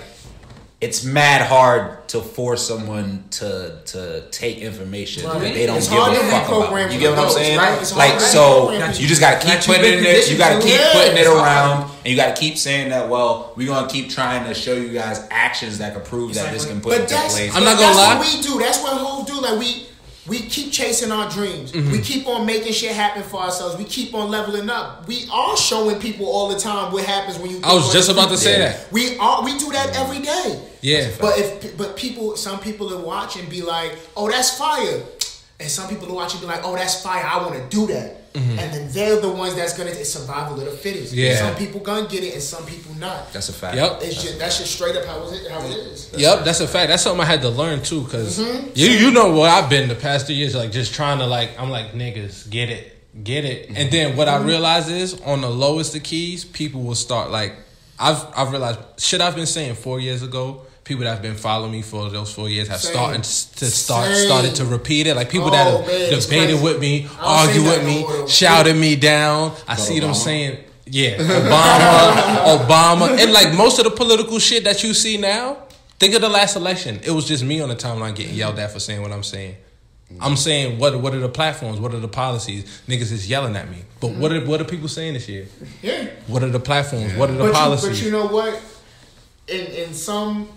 it's mad hard to force someone to to take information Right. that they don't It's give hard a fuck about. You get what I'm saying? right? It's Like to so, reprogram you just gotta keep That putting it in there. You gotta keep to. putting it around, hard. and you gotta keep saying that. Well, we're gonna keep trying to show you guys actions that can prove that this can put But into that's place. I'm not gonna that's lie. what we do. That's what whole do. Like we we keep chasing our dreams. Mm-hmm. We keep on making shit happen for ourselves. We keep on leveling up. We are showing people all the time what happens when you. I was just about to say feet. that. We are. We do that every day. Yeah. But if but people, some people will watch and be like, "Oh, that's fire," and some people will watch and be like, "Oh, that's fire. I want to do that." And then they're the ones that's gonna it's survival of the fittest. Mm-hmm. Yeah. Some people gonna get it and some people not. That's a fact. Yep. It's just that's just straight up how it, how it is. Yep, that's a fact. That's something I had to learn too, because Mm-hmm. you you know what I've been the past two years, like just trying to like I'm like niggas get it, get it, and then what Mm-hmm. I realize is on the lowest of keys, people will start like I've I've realized shit I've been saying four years ago. People that have been following me for those four years have Same. started to start Same. started to repeat it. Like people Oh, that have man, debated with me, I argue with me, no shouted me down. I see them saying, yeah, Obama, Obama, and like most of the political shit that you see now. Think of the last election. It was just me on the timeline getting yelled at for saying what I'm saying. I'm saying what what are the platforms? What are the policies? Niggas is yelling at me. But what are what are people saying this year? Yeah. What are the platforms? What are the but policies? You, but you know what? In in some,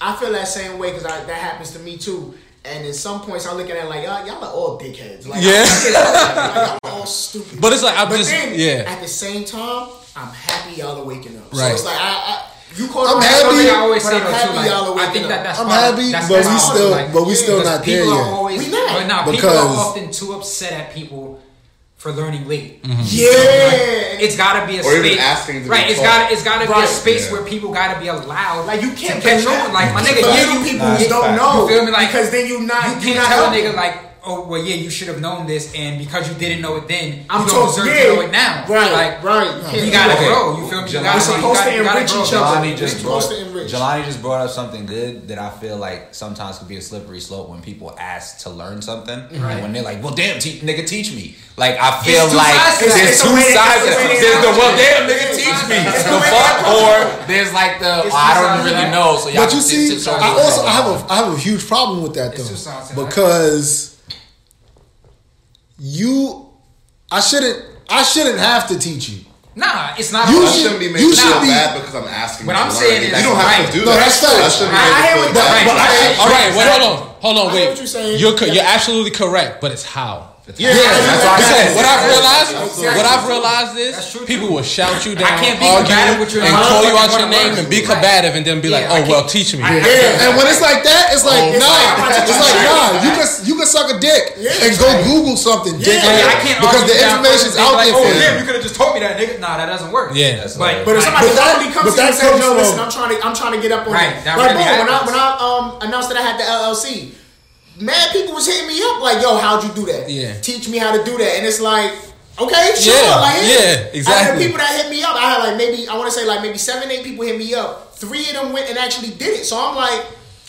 I feel that same way because that happens to me too. And in some points, I look at it like y'all, y'all are all dickheads. Like, Yeah. like, y'all are all stupid. But it's like, I'm but just- then, yeah. At the same time, I'm happy y'all are waking up. So Right. it's like I, I you call I'm happy, I always but say I'm happy too. Like, y'all are I waking think up. that that's I'm part happy, that's- but that's we part of, still- like, but we still because not there yet. Always, We not. But nah, people Because- are often too upset at people for learning late. Mm-hmm. Yeah. It's got to be a Or even space. asking to be right. It's taught. got. It's got to be a space Yeah. where people got to be allowed. Like you can't to catch on. Like my nigga, For yeah, little you people Nah, don't fact. know. You feel me? Like, because then you not You you can't not tell a nigga like, oh well, yeah, you should have known this, and because you didn't know it then, I'm you don't talking- deserve yeah. to know it now. Right, like, right. You You gotta do that. grow. You feel me? You We're supposed you gotta, to you gotta enrich each other. Jelani just brought. Jelani just brought up something good that I feel like sometimes could be a slippery slope when people ask to learn something. And when they're like, well, damn, te- nigga, teach me. Like, I feel two like sides there's. It's two sides to it's the There's the, well, damn, nigga, teach me. The the fuck? Or there's like the, I don't really know. So y'all But you see, sit- sit- I also I have a I have a huge problem with that though two sides to that. because you I shouldn't I shouldn't have to teach you. Nah, it's not. You should- shouldn't be you making should feel be- bad because I'm asking. What you I'm to saying learn. is- you don't have right. to do No, that. that's facts. I I- I hear what you're saying. All right, wait, hold on, hold on, I wait. hear what you're saying. You're co- you're absolutely correct, but it's how. Yeah, That's what I Because said. what I've realized, Exactly. what I've realized is true, people will shout you down, I can't be argue, with you and and call you out your name and be Right. combative, and then be like, Yeah, I "Oh well, teach me." I- I- Yeah, and when it's like that, it's like It's nah. like, it's like nah. you. You can you can suck a dick and go like- Google something, dick. Yeah, Yeah, I can't because argue the down information's first and out be there like, for oh, you. damn, you could have just told me that, nigga. Nah, that doesn't work. Yeah. That's But, like- But if somebody But finally comes to you and says, comes "Yo, listen, I'm trying to, I'm trying to get up on Right, you." that Like, really boom, when I when I um announced that I had the LLC, mad people was hitting me up like, "Yo, how'd you do that? Yeah. teach me how to do that." And it's like, okay, sure, Yeah, like yeah, I had people that hit me up. I had like maybe I want to say like maybe seven, eight people hit me up. Three of them went and actually did it. So I'm like,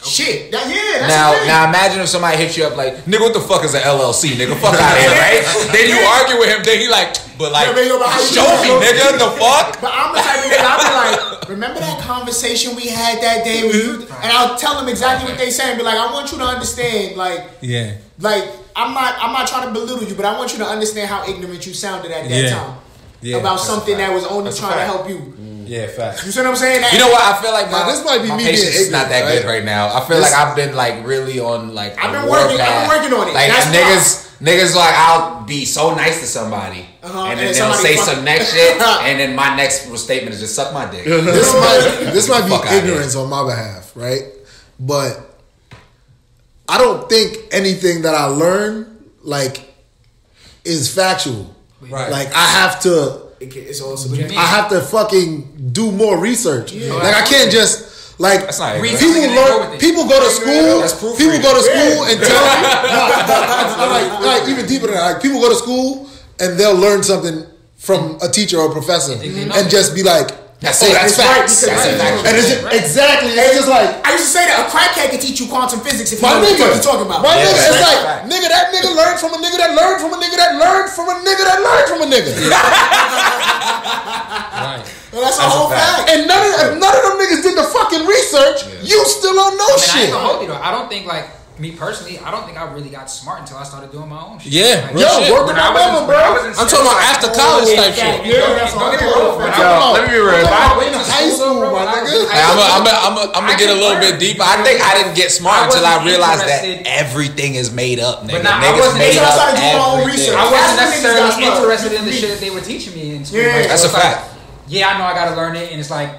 Shit. That, yeah, that's Now, now imagine if somebody hits you up like, nigga, what the fuck is an LLC, nigga? Fuck out of here, right? then you argue with him, then he like, but like, Yeah, but yo, but how you show me, nigga, the fuck? But I'm the type of nigga, I'll be like, remember that conversation we had that day? When you, mm-hmm. and I'll tell them exactly what they say and be like, I want you to understand, like, Yeah. like I'm not, I'm not trying to belittle you, but I want you to understand how ignorant you sounded at that Yeah. time Yeah. about something that was only That's trying to help you. Mm. Yeah, facts. You see what I'm saying? You know what? I feel like my, Now, this might be my me being patience is not that ignorant, good right? right now. I feel This- like I've been like really on like I've been warpath. working- I've been working on it. Like That's niggas, niggas like I'll be so nice to somebody, Uh-huh, and and then then they'll say fuck- some next shit, and then my next statement is just suck my dick. this might this might be ignorance on my behalf, right? But I don't think anything that I learn like is factual. Right. Like I have to It can- it's also I have to fucking do more research. Like I can't just like That's not people go learn. People go to school. People go to school and tell no, like, like even deeper than that. Like people go to school and they'll learn something from a teacher or a professor and just be like, That's "Oh, it. that's That's right, facts." because- That's a fact. And it's just, exactly. It's just like. I used to say that a crackhead can teach you quantum physics if you My know what nigga, fuck you're talking about. my Yeah, nigga, it's like right. nigga. That nigga learned from a nigga that learned from a nigga that learned from a nigga that learned from a nigga. Right. Well, that's, a That's a whole fact. fact. And none of if none of them niggas did the fucking research. You still don't know I mean, shit. ain't gonna hold you though. I don't think like me personally. I don't think I really got smart until I started doing my own shit. Yeah, Like, Yo, shit. work with when my mama, bro. I'm talking about like, after college type yeah, shit. yeah, don't get- me wrong. I Yo, was- let me be real. when If I I- went to High school, school, bro, my when I was nigga. in Hey, high I'm gonna get a little bit deeper. I think I didn't get smart until I realized that everything is made up, nigga. nah, I Niggas wasn't- made I up started doing my own everything. research. I wasn't That's when niggas necessarily interested in the shit that they were teaching me in school. Yeah. That's a fact. yeah, I know I gotta learn it, and it's like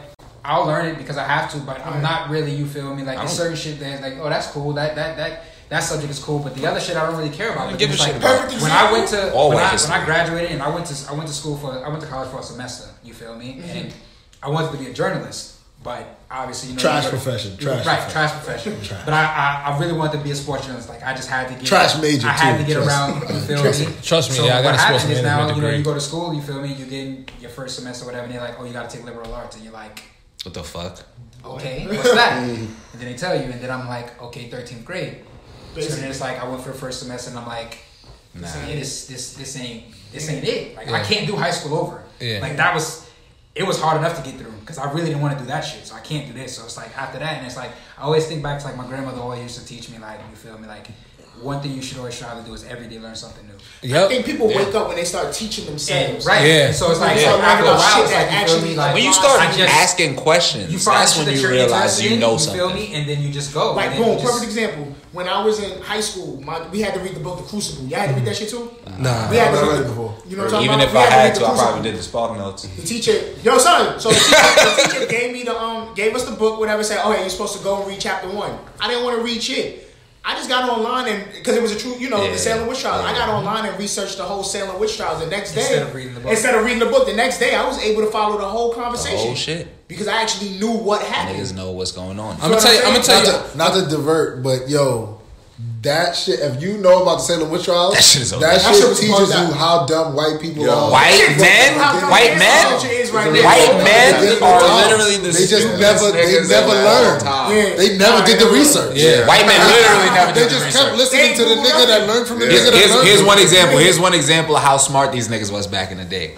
I'll learn it because I have to, but I'm not really. You feel me? Like there's certain shit that's like, oh, that's cool. That that that that subject is cool, but the other shit I don't really care about. But give a it's shit like, about. Perfect When I went to All when I, when I graduated and I went to I went to school for I went to college for a semester. You feel me? Mm-hmm. And I wanted to be a journalist, but obviously you know Trash you gotta- profession, you- trash right? profession. Trash profession. But I, I I really wanted to be a sports journalist. Like I just had to get Trash major, I had too, to get trust- around. You feel trust me? me. Trust me, So yeah, I got what a sports happens is now you know you go to school. You feel me? You get in your first semester, or whatever, and they're like, oh, you got to take liberal arts, and you're like, What the fuck? okay, what's that? and then they tell you, and then I'm like, okay, 13th grade. So then it's like I went for the first semester, and I'm like, this, Nah. ain't, this this this ain't this ain't it. Like I can't do high school over. Yeah. Like that was. It was hard enough to get through because I really didn't want to do that shit, so I can't do this. So it's like after that, and it's like I always think back to like my grandmother always used to teach me like you feel me like one thing you should always try to do is every day learn something new. I think people wake up when they start teaching And, themselves. right. Yeah. And so it's like Yeah. so after a About while, shit it's like you feel actually me like When you start just- asking questions, you find that's when you realize interested you in, know you something. feel me, and then you just go. Like boom, just- perfect example. When I was in high school, my, we had to read the book The Crucible. Y'all had to read that shit too. Nah, We had to read read it before. You know what I'm talking Even about? if I had had to, I probably did the spark notes. The teacher, yo son. So the teacher, the teacher gave me the um, gave us the book, whatever. Said, oh, hey, you're supposed to go and read chapter one. I didn't want to read shit. I just got online and because it was a true, you know, Yeah. the Salem witch trials. I got online and researched the whole Salem witch trials. The next day, Instead of reading the book. instead of reading the book, the next day I was able to follow the whole The conversation. whole shit. because I actually knew what happened. Niggas know what's going on. I'm gonna tell you. I'm gonna tell Not you. to, not to divert, but yo, that shit. If you know about the Salem witch trials, That shit is over. that That shit shit teaches bugged out. you how dumb white people Yo. are. White Shit, men, white this men, right white men They- are literally the they just never- they niggas never in all learn. time. Yeah. They never did the research. Yeah. White men literally never They did the just research. kept listening to the They nigga that learned from the Here's, nigga that here's, learned here's one example. Here's one example of how smart these niggas was back in the day.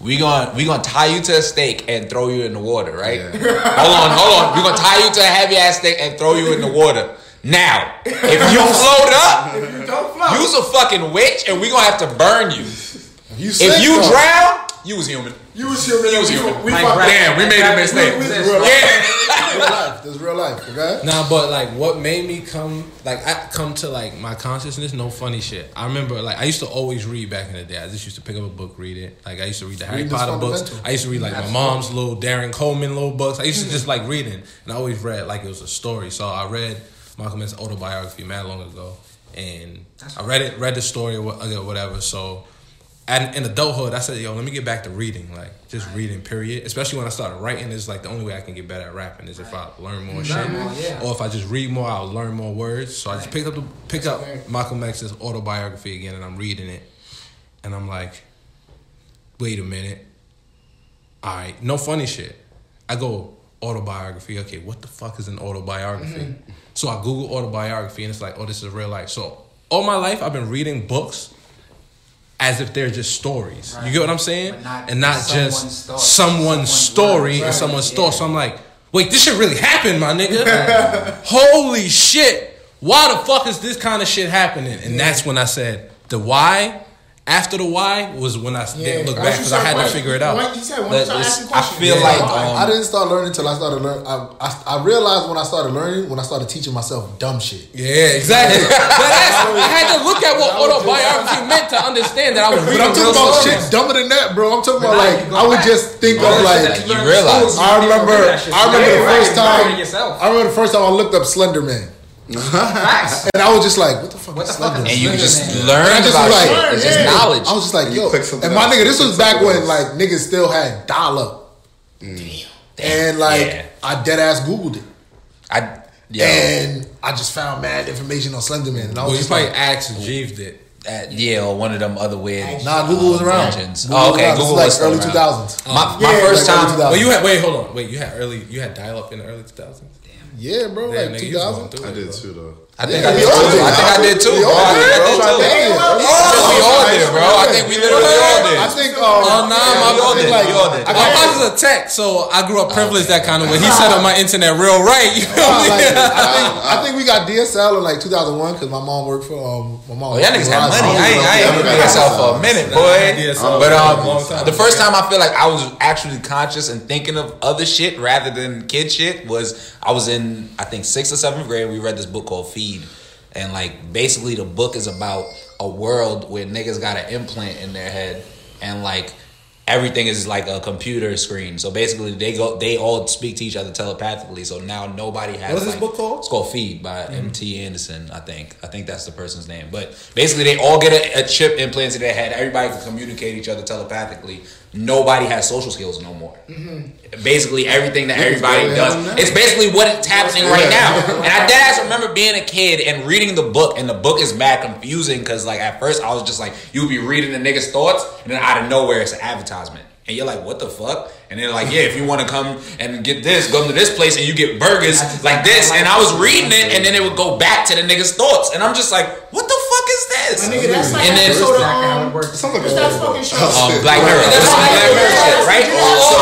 We gonna we gonna tie you to a stake and throw you in the water, right? hold on, hold on. We gonna tie you to a heavy ass stake and throw you in the water. Now, if you float up, you Don't float. you's a fucking witch, and we gonna have to burn you. You If you though. drown, you was human. You was human. You was we, human. we Like, fucked right. Damn, we made a mistake. We- we- Real life. Yeah. Real life. This is real life. Okay. Nah, but like what made me come like I come to like my consciousness, no funny shit. I remember like I used to always read back in the day. I just used to pick up a book, read it. Like I used to read the Harry Reading is Potter books. I used to read like my mom's little Darren Coleman little books. I used to just like reading. And I always read like it was a story. So I read Malcolm X's autobiography mad long ago. And I read it, read the story or uh, whatever. So and in adulthood, I said, yo, let me get back to reading, like just reading, period. Especially when I started writing, it's like the only way I can get better at rapping is if I learn more shit, more, yeah. or if I just read more, I'll learn more words. So I just picked up the pick up Malcolm X's autobiography again, and I'm reading it, and I'm like, wait a minute, all right, no funny shit. I go, autobiography. Okay, what the fuck is an autobiography? Mm-hmm. So I Google autobiography and it's like, oh, this is real life. So all my life I've been reading books as if they're just stories. You get what I'm saying? Not and not someone's just thoughts, someone's someone's story words. and someone's Yeah. thoughts. So I'm like, wait, this shit really happened, my nigga. Holy shit. Why the fuck is this kind of shit happening? And that's when I said the why. After the why was when I didn't look back because I had to figure it out. What he said, But once I ask you a I question, feel yeah, like, um, I didn't start learning until I started learning. I, I, I realized when I started learning when I started teaching myself dumb shit. Yeah, exactly. I had to look at what autobiography meant to understand that I was But reading I'm talking about stories. shit dumber than that, bro. I'm talking about like I would back. just think of Like, like you realize. I remember. I remember the first time. I remember the first time I looked up Slender Man, Facts. and I was just like, "What the fuck What is the fuck Slender? And you Slender just Man. learn And I just about like, shit. It's just knowledge. I was just like, And yo, click something and my nigga, this was back when else. like niggas still had dollar. Mm. up, and like Yeah. I dead ass googled it, I yeah. and I just found mad information on Slender Man, and I Well, was you just probably like, asked Jeeves did. At Yale, one of them other weird. Nah, Google was around. Legends. Google Oh, okay, around. This Google is was like early two thousands. two around. thousands. My, my Yeah, first like time. 2000s. Well, you had wait, hold on, wait. You had early, you had dial up in the early 2000s. Yeah, bro, Damn, like nigga, two you was going thousand. through I did bro. too though. I think Yeah, I did too. did. I think I did too. We bro. all I did, think I bro. did too. We all did, oh, bro. I think we literally all I did. think. Um, Oh, nah, my think, like, all did. I My pops a tech, so I grew up privileged that kind of way. He set up my internet real right. You me? like, I think I think we got DSL in like 2001 because my mom worked for um my mom. Oh, y'all niggas had money. I ain't, I ain't been myself for a minute, boy. DSL But for a long um, the first time I feel like I was actually conscious and thinking of other shit rather than kid shit was I was in I think sixth or seventh grade. We read this book called Feed, and like basically the book is about a world where niggas got an implant in their head and like everything is like a computer screen. So basically, they go, they all speak to each other telepathically. So now nobody has. What is this book called? It's called Feed by mm-hmm. M.T. Anderson, I think. I think that's the person's name. But basically, they all get a, a chip implanted in their head. Everybody can communicate each other telepathically. Nobody has social skills no more. Basically, everything that everybody does, it's basically what it's happening right now. And I dead remember being a kid and reading the book, and the book is mad confusing because, like, at first I was just like, you'll be reading the nigga's thoughts, and then out of nowhere, it's an advertisement. And you're like, what the fuck? And they're like, yeah, if you want to come and get this, go to this place and you get burgers like this. And I was reading it, and then it would go back to the nigga's thoughts. And I'm just like, what the fuck is this? My nigga, that's like And then- episode of, Exactly how it um, works. Sounds like what's a that fucking show? um, Black Mirror. This is Black Mirror shit, right? So,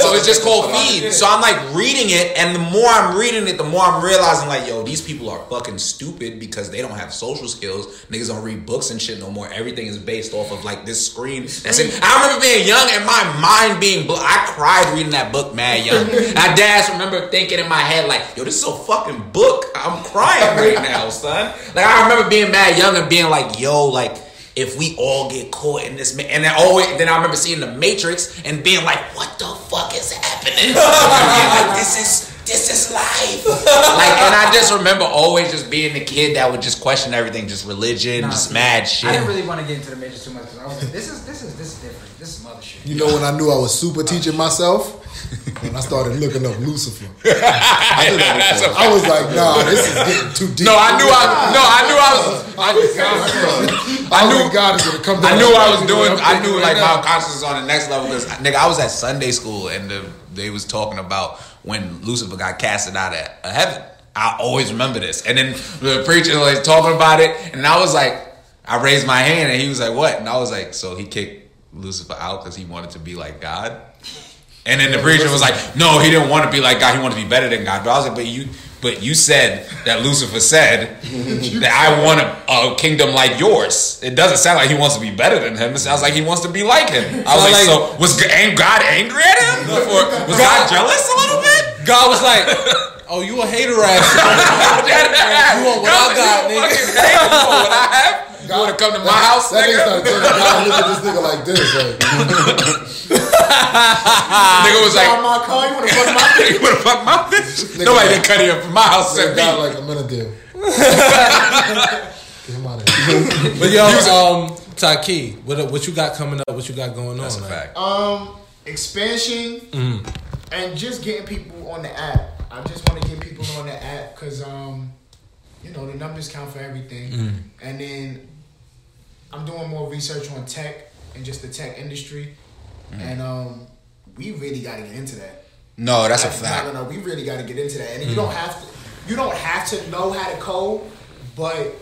so it's just called Feed. So I'm like reading it, and the more I'm reading it, the more I'm realizing like, yo, these people are fucking stupid because they don't have social skills. Niggas don't read books and shit no more. Everything is based off of like this screen. That's it. I remember being young and my mind being. Bl- I cried reading that book, mad young. I dash remember thinking in my head like, yo, this is a fucking book. I'm crying right now, son. Like I remember being mad young and being like, yo, like if we all get caught in this, and then always, then I remember seeing the Matrix and being like, "What the fuck is happening?" Like, "This is this is life." like, and I just remember always just being the kid that would just question everything, just religion, Nah, just see, mad I didn't really want to get into the majors too much because I was like, this is this is this is different. This is mother shit. You know when I knew I was super teaching myself when I started looking up Lucifer. I, a- I was like, nah, this is getting too deep. no, I knew I no, I knew I was. I knew God is gonna come. I knew I was doing. I'm I thinking knew like now. my consciousness was on the next level because nigga, I was at Sunday school and the, they was talking about when Lucifer got casted out of, heaven. I always remember this, and then the preacher was talking about it, and I was like, I raised my hand, and he was like, "What?" And I was like, "So he kicked Lucifer out because he wanted to be like God." And then the preacher was like, "No, he didn't want to be like God. He wanted to be better than God." But I was like, "But you, but you said that Lucifer said that I want a, a kingdom like yours. It doesn't sound like he wants to be better than him. It sounds like he wants to be like him." I was Sound like, like- "So was God angry at him? Or was God jealous a little bit?" God was like, "Oh, you a hater ass." you want what I got, nigga. You want what I have? You want to come to my house, That nigga nigga? started turning down. Look at this nigga like this. Like, Nigga was like, my car, you wanna fuck my bitch? "You want to fuck my bitch?" Nobody didn't cut him from my house. nigga Except me. got like a minute there. Get him out of here. But yo, um, Taqee, what what you got coming up? What you got going That's a on? man? fact. Um, expansion and just getting people on the app. I just want to get people on the app because um, you know the numbers count for everything. And then I'm doing more research on tech and just the tech industry, and um, we really got to get into that. No, that's a fact. No, no, no. We really got to get into that, and you don't have to. You don't have to know how to code, but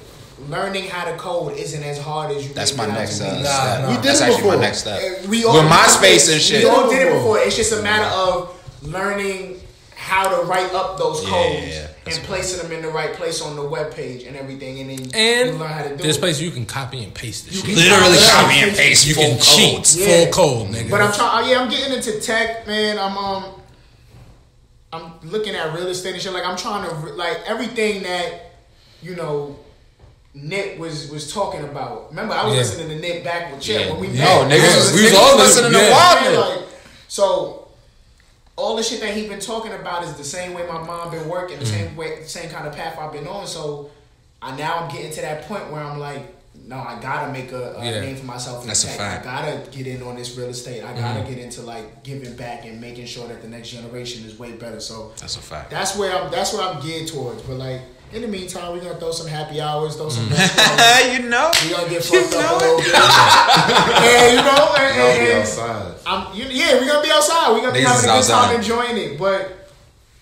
learning how to code isn't as hard as you. That's my next to uh, be. step. We did That's it actually before. my next step. We With MySpace and shit. We all did it before. before. It's just a matter of learning how to write up those codes yeah, yeah. That's and placing them in the right place on the web page and everything, and then you learn how to do there's it. places you can copy and paste this. You shit. can Literally Yeah. copy and paste You full can cheat codes. full code, nigga. But I'm trying. Yeah, I'm getting into tech, man. I'm um, I'm looking at real estate and shit. Like I'm trying to like everything that you know. Nick was was talking about. Remember, I was Yeah. listening to Nick back with Chip Yeah. when we No, met. niggas was- we was all listening to yeah. Wildman. Like, so all the shit that he been talking about is the same way my mom been working, the Mm. same way, the same kind of path I've been on. So I now I'm getting to that point where I'm like, no, I gotta make a, a Yeah. name for myself in That's a tech. fact. I gotta get in on this real estate. I gotta get into like giving back and making sure that the next generation is way better. So That's a fact. that's where I'm. That's where I'm geared towards. But like in the meantime, we're gonna throw some happy hours, throw Mm. some. we you know. we gonna get fucked up a little bit. and you know, and, I'll and- be and outside. I'm, you, yeah, we're gonna be outside. We're gonna be Niggas having a good is time enjoying it. But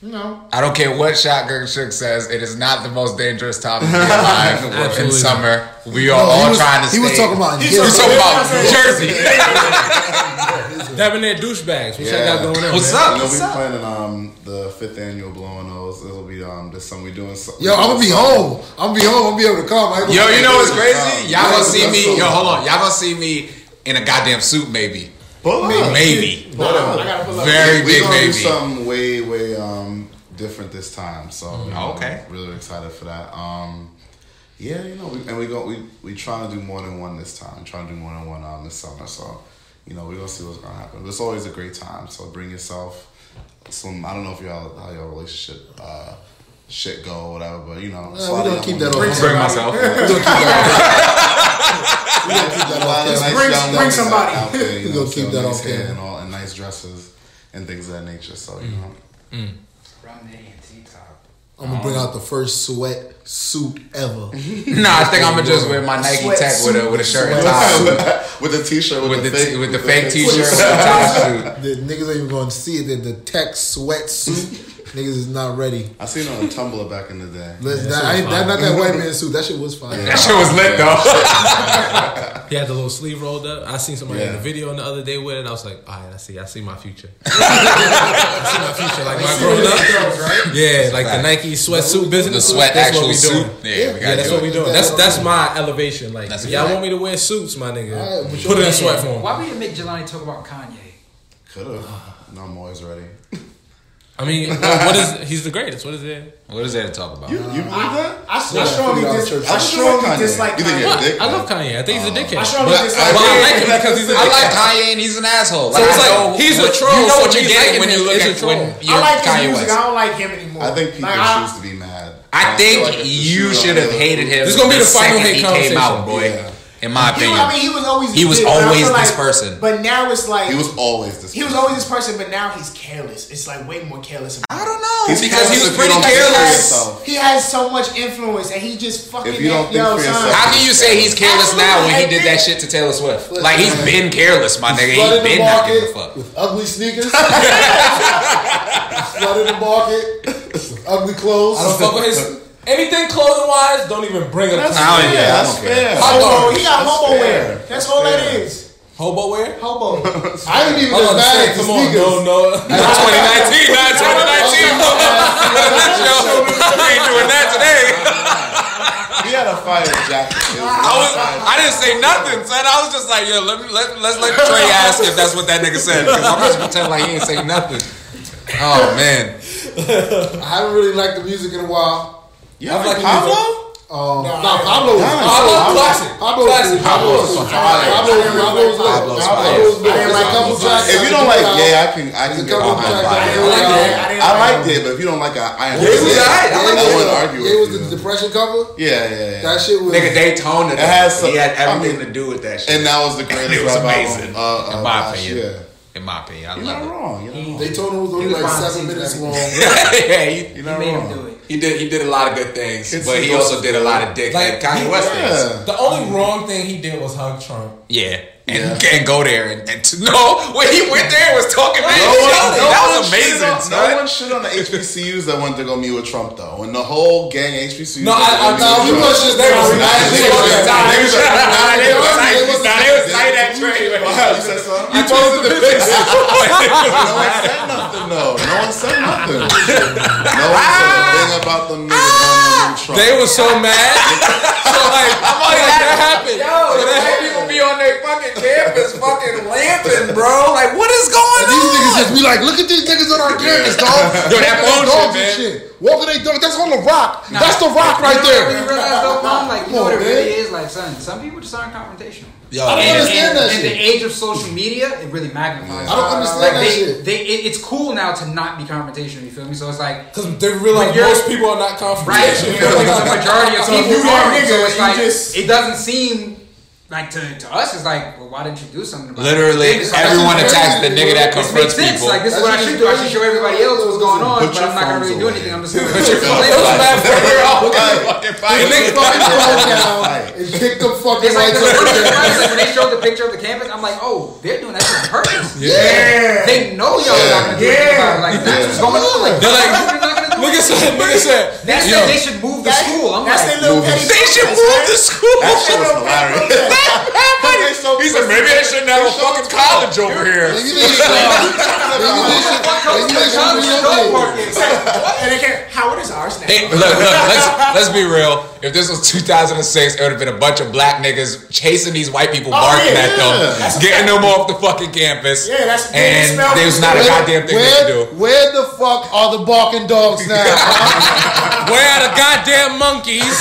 you know, I don't care what Shotgun Suge says. It is not the most dangerous time to be alive in summer. We are No, all was- trying to He stay. was talking about. He's He was talking about Yeah. Jersey. Debonair douchebags. What y'all Yeah. got going on? What's man? up? You know, What's we up? planning um the fifth annual blowing nose. It'll be um this summer. We doing something. Yo, I'm gonna be home. I'm gonna be home. I'm gonna be able to come. Yo, you know what's crazy? Y'all gonna see me. so- Yo, hold on. Y'all gonna see me in a goddamn suit, maybe. Pull up. Maybe. nah, I gotta pull up. Very we big, gonna do maybe. something way way um different this time. So you know, Okay. I'm really excited for that. Um, yeah, you know, we, and we go we we trying to do more than one this time. Trying to do more than one um this summer. So you know, we're gonna see what's gonna happen. But it's always a great time. So bring yourself. Some I don't know if y'all how your relationship uh shit go or whatever, but you know, Yeah, we gonna keep that on. Bring Bring myself. We gonna keep that off. We gonna keep that off. Nice camera. bring- bring somebody. out there, you We know, gonna keep that nice hair camera. and all and nice dresses and things of that nature. So you know. Rum Nitty and T-top. I'm gonna bring um, out the first sweat suit ever. Nah, I think I'm gonna just wear my Nike Sweat Tech with a with a shirt and Sweat tie. with the t-shirt with, With the, the fake, t- with the fake t-shirt with the tie shoe. The niggas ain't even gonna see it. The, the tech sweat suit. Niggas is not ready. I seen it on Tumblr back in the day. Listen, that, I ain't, that, not that white man suit. That shit was fire. That shit was lit though. He had the little sleeve rolled up. I seen somebody in Yeah. the video the other day with it. I was like, all right, I see, I see my future. I see my future. Like my growing up, right? yeah, like the Nike sweatsuit business. The sweat that's actual what we suit. doing. Yeah, we Yeah, gotta that's do what we it. doing. That's that's my elevation. Like, That's y'all want me to wear suits, my nigga? All right, Put it in sweat form. Why we didn't make Jelani talk about Kanye? Could have. No, I'm always ready. I mean, what is? He's the greatest. What is it? What is there to talk about? You, you believe that? I, I Yeah, strongly, figure out dis- I I strongly Kanye. dislike You think Kanye. you're a dick? I love Kanye. I think he's a oh. dickhead. I strongly But, dislike but I Kanye. like him because he's a I like. Kanye and he's an asshole. So it's like, know he's a troll, You know what me you're getting when you look is a at troll. when I you're like his Kanye music. West. I don't like him anymore. I think people Like, I- choose to be mad. I think like you should have hated him. This is gonna be the final hate he came out, conversation. boy. In my He, opinion, I mean, he was always. He was this, always feel this like- person. But now it's like He was always this. he was always this person, but now he's careless. It's like way more careless. I don't know He's because he was pretty don't take care of careless. yourself. He has so much influence, and he just fucking. If you don't think yo, for son. yourself- How can you say he's careless now when he did that shit to Taylor Swift? Like he's been careless, my nigga. Flooded He's the been not giving a fuck. with ugly sneakers. Flooded the market ugly clothes. I don't fuck with his anything clothing wise. Don't even bring it up. That's I me. don't- fair. yeah, That's fair. Hobo, he got That's hobo fair. wear. That's That's all that fair. is. Hobo wear. Hobo. I ain't even Hold as mad say, at the come on, sneakers. no, no. Not 2019, not 2019. Yo, we ain't doing that today. He had a fire jacket. Was- I was, I didn't say nothing, son. I was just like, yo, let me let let's let Trey ask if that's what that nigga said. Because I'm just pretending like he ain't say nothing. Oh man, I haven't really liked the music in a while. You have like like the music. Pablo? Um, Nah, nah, Pablo was Pablo, classic. Pablo Classic. Pablo was Pablo's fire. Pablo was Pablo's Pablo's fire. Pablo's I didn't like couple Pablo's tracks. If you don't like Yay, I can I There's can a get couple behind tracks. Pablo. I I didn't like like. it. I didn't I like liked it, but if you don't like I am. Yeah, it was alright. I like I it. wouldn't argue It was the depression cover. Yeah, yeah, yeah. That shit was. nigga Daytona. It has some- he had everything to do with that shit. And that was the greatest it was amazing, uh, in uh, my opinion. year. In my opinion, I You're love not it. wrong. You're not wrong. Daytona was only He was like seven minutes long. yeah, You're He not made him wrong. Do it. he did. He did a lot of good things, It's but he also did a lot of dick Like, Kanye he- West things. The only wrong thing he did was hug Trump. Yeah, and, and go there and, and to know when he went there and was talking man, No one, that no was one shit amazing. on, no one shit on the HBCUs that went to go meet with Trump though, and the whole gang HBCUs. No, I- I- went to no, go we with was just- they was- Nah, they was- they was- nah, they was- Nah, they was nah, tight. they was- Nah, they was tight that train. You said something? I posted the picture. No one said nothing though. No one said nothing. No one said a thing about them niggas going to Trump. They were so mad. So like, I'm like, that happened. Yo, the white people be on their fucking campus fucking lamping, bro. Like, what is going on? These niggas just be like, look at these niggas on our campus, dog. Yo, that Walking phone their dogs shit, and shit. Walking they dog. That's on the rock. That's the rock right You know what there. really realize though, Mom? Like, you know what it really is? Like, son, some people just aren't confrontational. Yo, I don't and- understand and, that in the age of social media, it really magnifies. I don't understand like that they, shit. They, it, it's cool now to not be confrontational. You feel me? So it's like, Because they realize most people are not right? confrontational. You feel me? The majority of So people are. So it's like just- it doesn't seem like to, to us. It's like, well, why didn't you do something about Literally, it? It's like, everyone attacks the nigga that makes confronts sense. people. Like this is what I should do. I should show everybody else what's going on, but I'm not gonna phones really do anything. I'm just gonna It was mad funny. We're all Right. fucking The fighting. nigga fucking phone down and pick them fucking It's like, lights up. funny thing about it is, like when they showed the picture of the campus, I'm like, oh, they're doing that shit on purpose. Yeah. They know y'all are not gonna do anything about it. Like that's what's going on. Like, They're like, you're not gonna Nigga said, nigga said, They yo, said they should move the school. I'm That's like, their little petty. They should move the school. That shit was hilarious. He said maybe they shouldn't have a fucking college over here. Howard is ours now. Hey, look, look, let's let's be real. If this was 2006, it would have been a bunch of black niggas chasing these white people, Oh, barking yeah, at yeah. them, That's getting fact. them off the fucking campus. Yeah, that's- and there's the not a goddamn thing they Where, can do. where the fuck are the barking dogs now? where are the goddamn monkeys?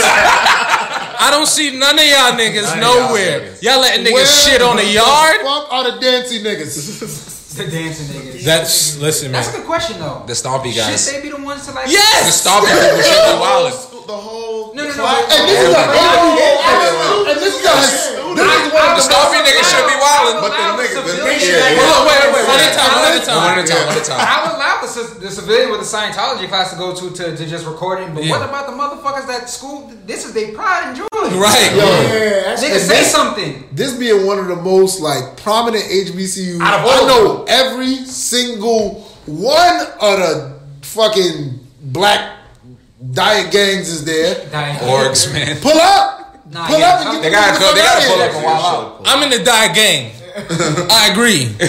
I don't see none of y'all niggas None of y'all nowhere. niggas. Y'all letting niggas Where shit on the the yard? fuck are the dancing niggas? the dancing niggas. That's listen, That's a good question though. The stompy guys. Should they be the ones to like? The Yes. stompy people should be wildin'. The whole No, no, no. class- And this is a and this is a this The of the stompy niggas should be wildin'. But the niggas, the civilian- niggas, Hold on, wait, wait, wait. One at a time, one at a One time. at a time, one at a time. I would allow the, the civilian with the Scientology class to go to to, to just record it, but Yeah. what about the motherfuckers that school? This is their pride and joy. Right. Yeah, that's Nigga, say this- something. this being one of the most like prominent HBCUs. Out of all I know every single one of the fucking black diet gangs is there. Dying. Orgs, man. Pull up, Nah, pull yeah, up, and get They gotta the go. They gotta pull up and wild out. I'm in the die gang. I agree.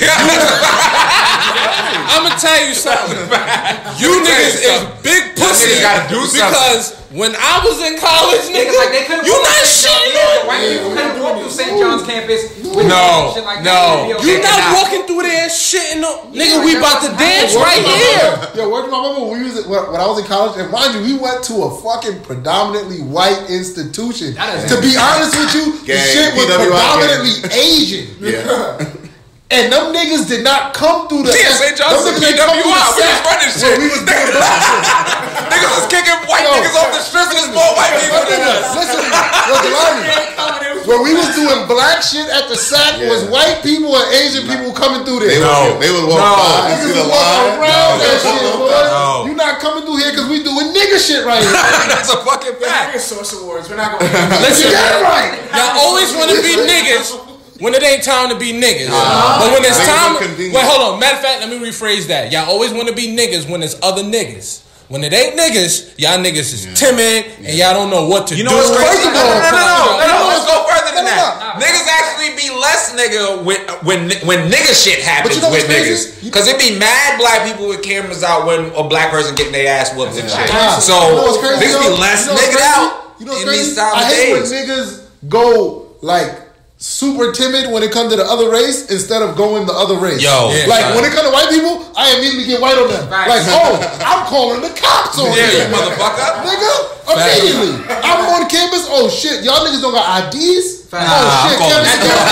I'm gonna tell you something. You niggas is big pussies gotta do something. because when I was in college, nigga, Niggas like they couldn't you walk not through St. John's- shitting yeah, on. the White people couldn't walk through St. John's campus. No, shit like no. that. You okay. not walking through there shitting on. Nigga, like we about to dance right here. Yo, where's my mama? When, we was, when when I was in college, and mind you, we went to a fucking predominantly white institution. To be honest with you, the shit was PWI predominantly Asian. Yeah. And them niggas did not come through the. Yeah, St. John's them is niggas didn't come through PWI. We was set running when shit. We was doing black shit. Niggas was kicking white Yo. niggas off the strip and there's more white people than us. Listen, yo, Jelani, when we was doing black shit at the sack, was white people and Asian people coming through They there. would, they would walk No. by and Niggas was walking line. around that shit, boy. No. You not coming through here because we doing nigga shit right here. That's a fucking fact. Nigga Source Awards. We're not going. Listen, Yeah, right. y'all always want to be niggas when it ain't time to be niggas. but when it's time, wait, hold on. Matter of fact, let me rephrase that. Y'all always want to be niggas when it's other niggas. When it ain't niggas, y'all niggas is timid and y'all don't know what to do. You know what's crazy? First of No, no, all, no, no, no, no, no, Let's go further than no, no, that. Niggas actually be less nigga when when when nigga shit happens you know with niggas. Cause it be mad black people with cameras out when a black person getting their ass whooped and shit. So you know what's crazy, niggas be less You nigga out You know what's crazy? I of hate when niggas go like super timid when it comes to the other race instead of going the other race. Yo. Yeah, like right. when it comes to white people, I immediately get white on them. Facts. Like, oh, I'm calling the cops on Yeah, you, you motherfucker. Nigga, immediately. I'm on campus. Oh shit, y'all niggas don't got IDs. Facts. Oh Nah, shit, campus security.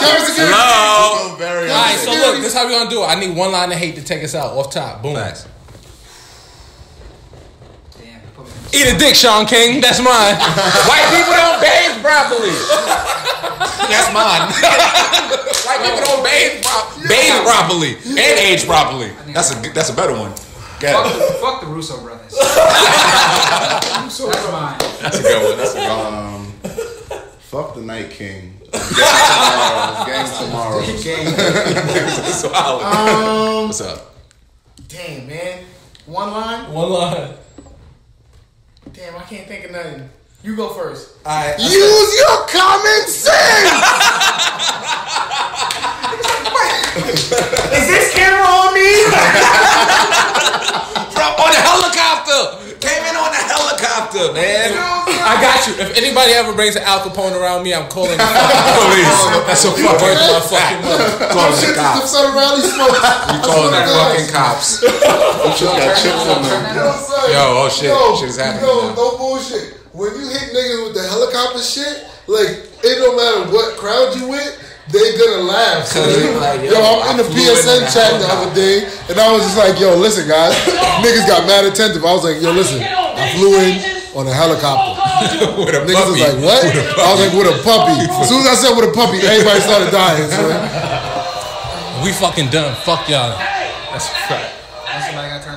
Campus security. Hello. All right, so look, this is how we gonna do it. I need one line of hate to take us out off top. Boom. Facts. Damn, put me- Eat a dick, Shaun King. That's mine. White people don't bathe properly. That's mine. White people don't bathe, pro- bathe properly and age properly. That's a that's a better one. Get Fuck it. the, fuck the Russo brothers. That's mine. That's a good one. That's a good one. Um, Fuck the Night King. Game tomorrow. Game tomorrow. Solid. Um, What's up? damn man, one line. One line. Damn, I can't think of nothing. You go first. I, Use your common sense. Is this camera on me? Bro, on the helicopter. Came in on the helicopter, man. I got you. If anybody ever brings an Al Capone around me, I'm calling the fucking police. That's a fucking word my fucking mother. Shit, this is the rally smoke. You calling the fucking cops? Just got chips in them. Yo, oh shit, shit is happening Yo, no bullshit. When you hit niggas with the helicopter shit, like it don't matter what crowd you with, they gonna laugh. son. they like, yo, yo, I'm in the flew in PSN chat the other day, and I was just like, yo, listen, guys, niggas got mad attentive. I was like, yo, listen, I flew in on a helicopter. With a Niggas was puppy. like, what? I was like, with a puppy. As soon as I said with a puppy, everybody started dying. son. We fucking done. Fuck y'all. That's a fact. Somebody got to turn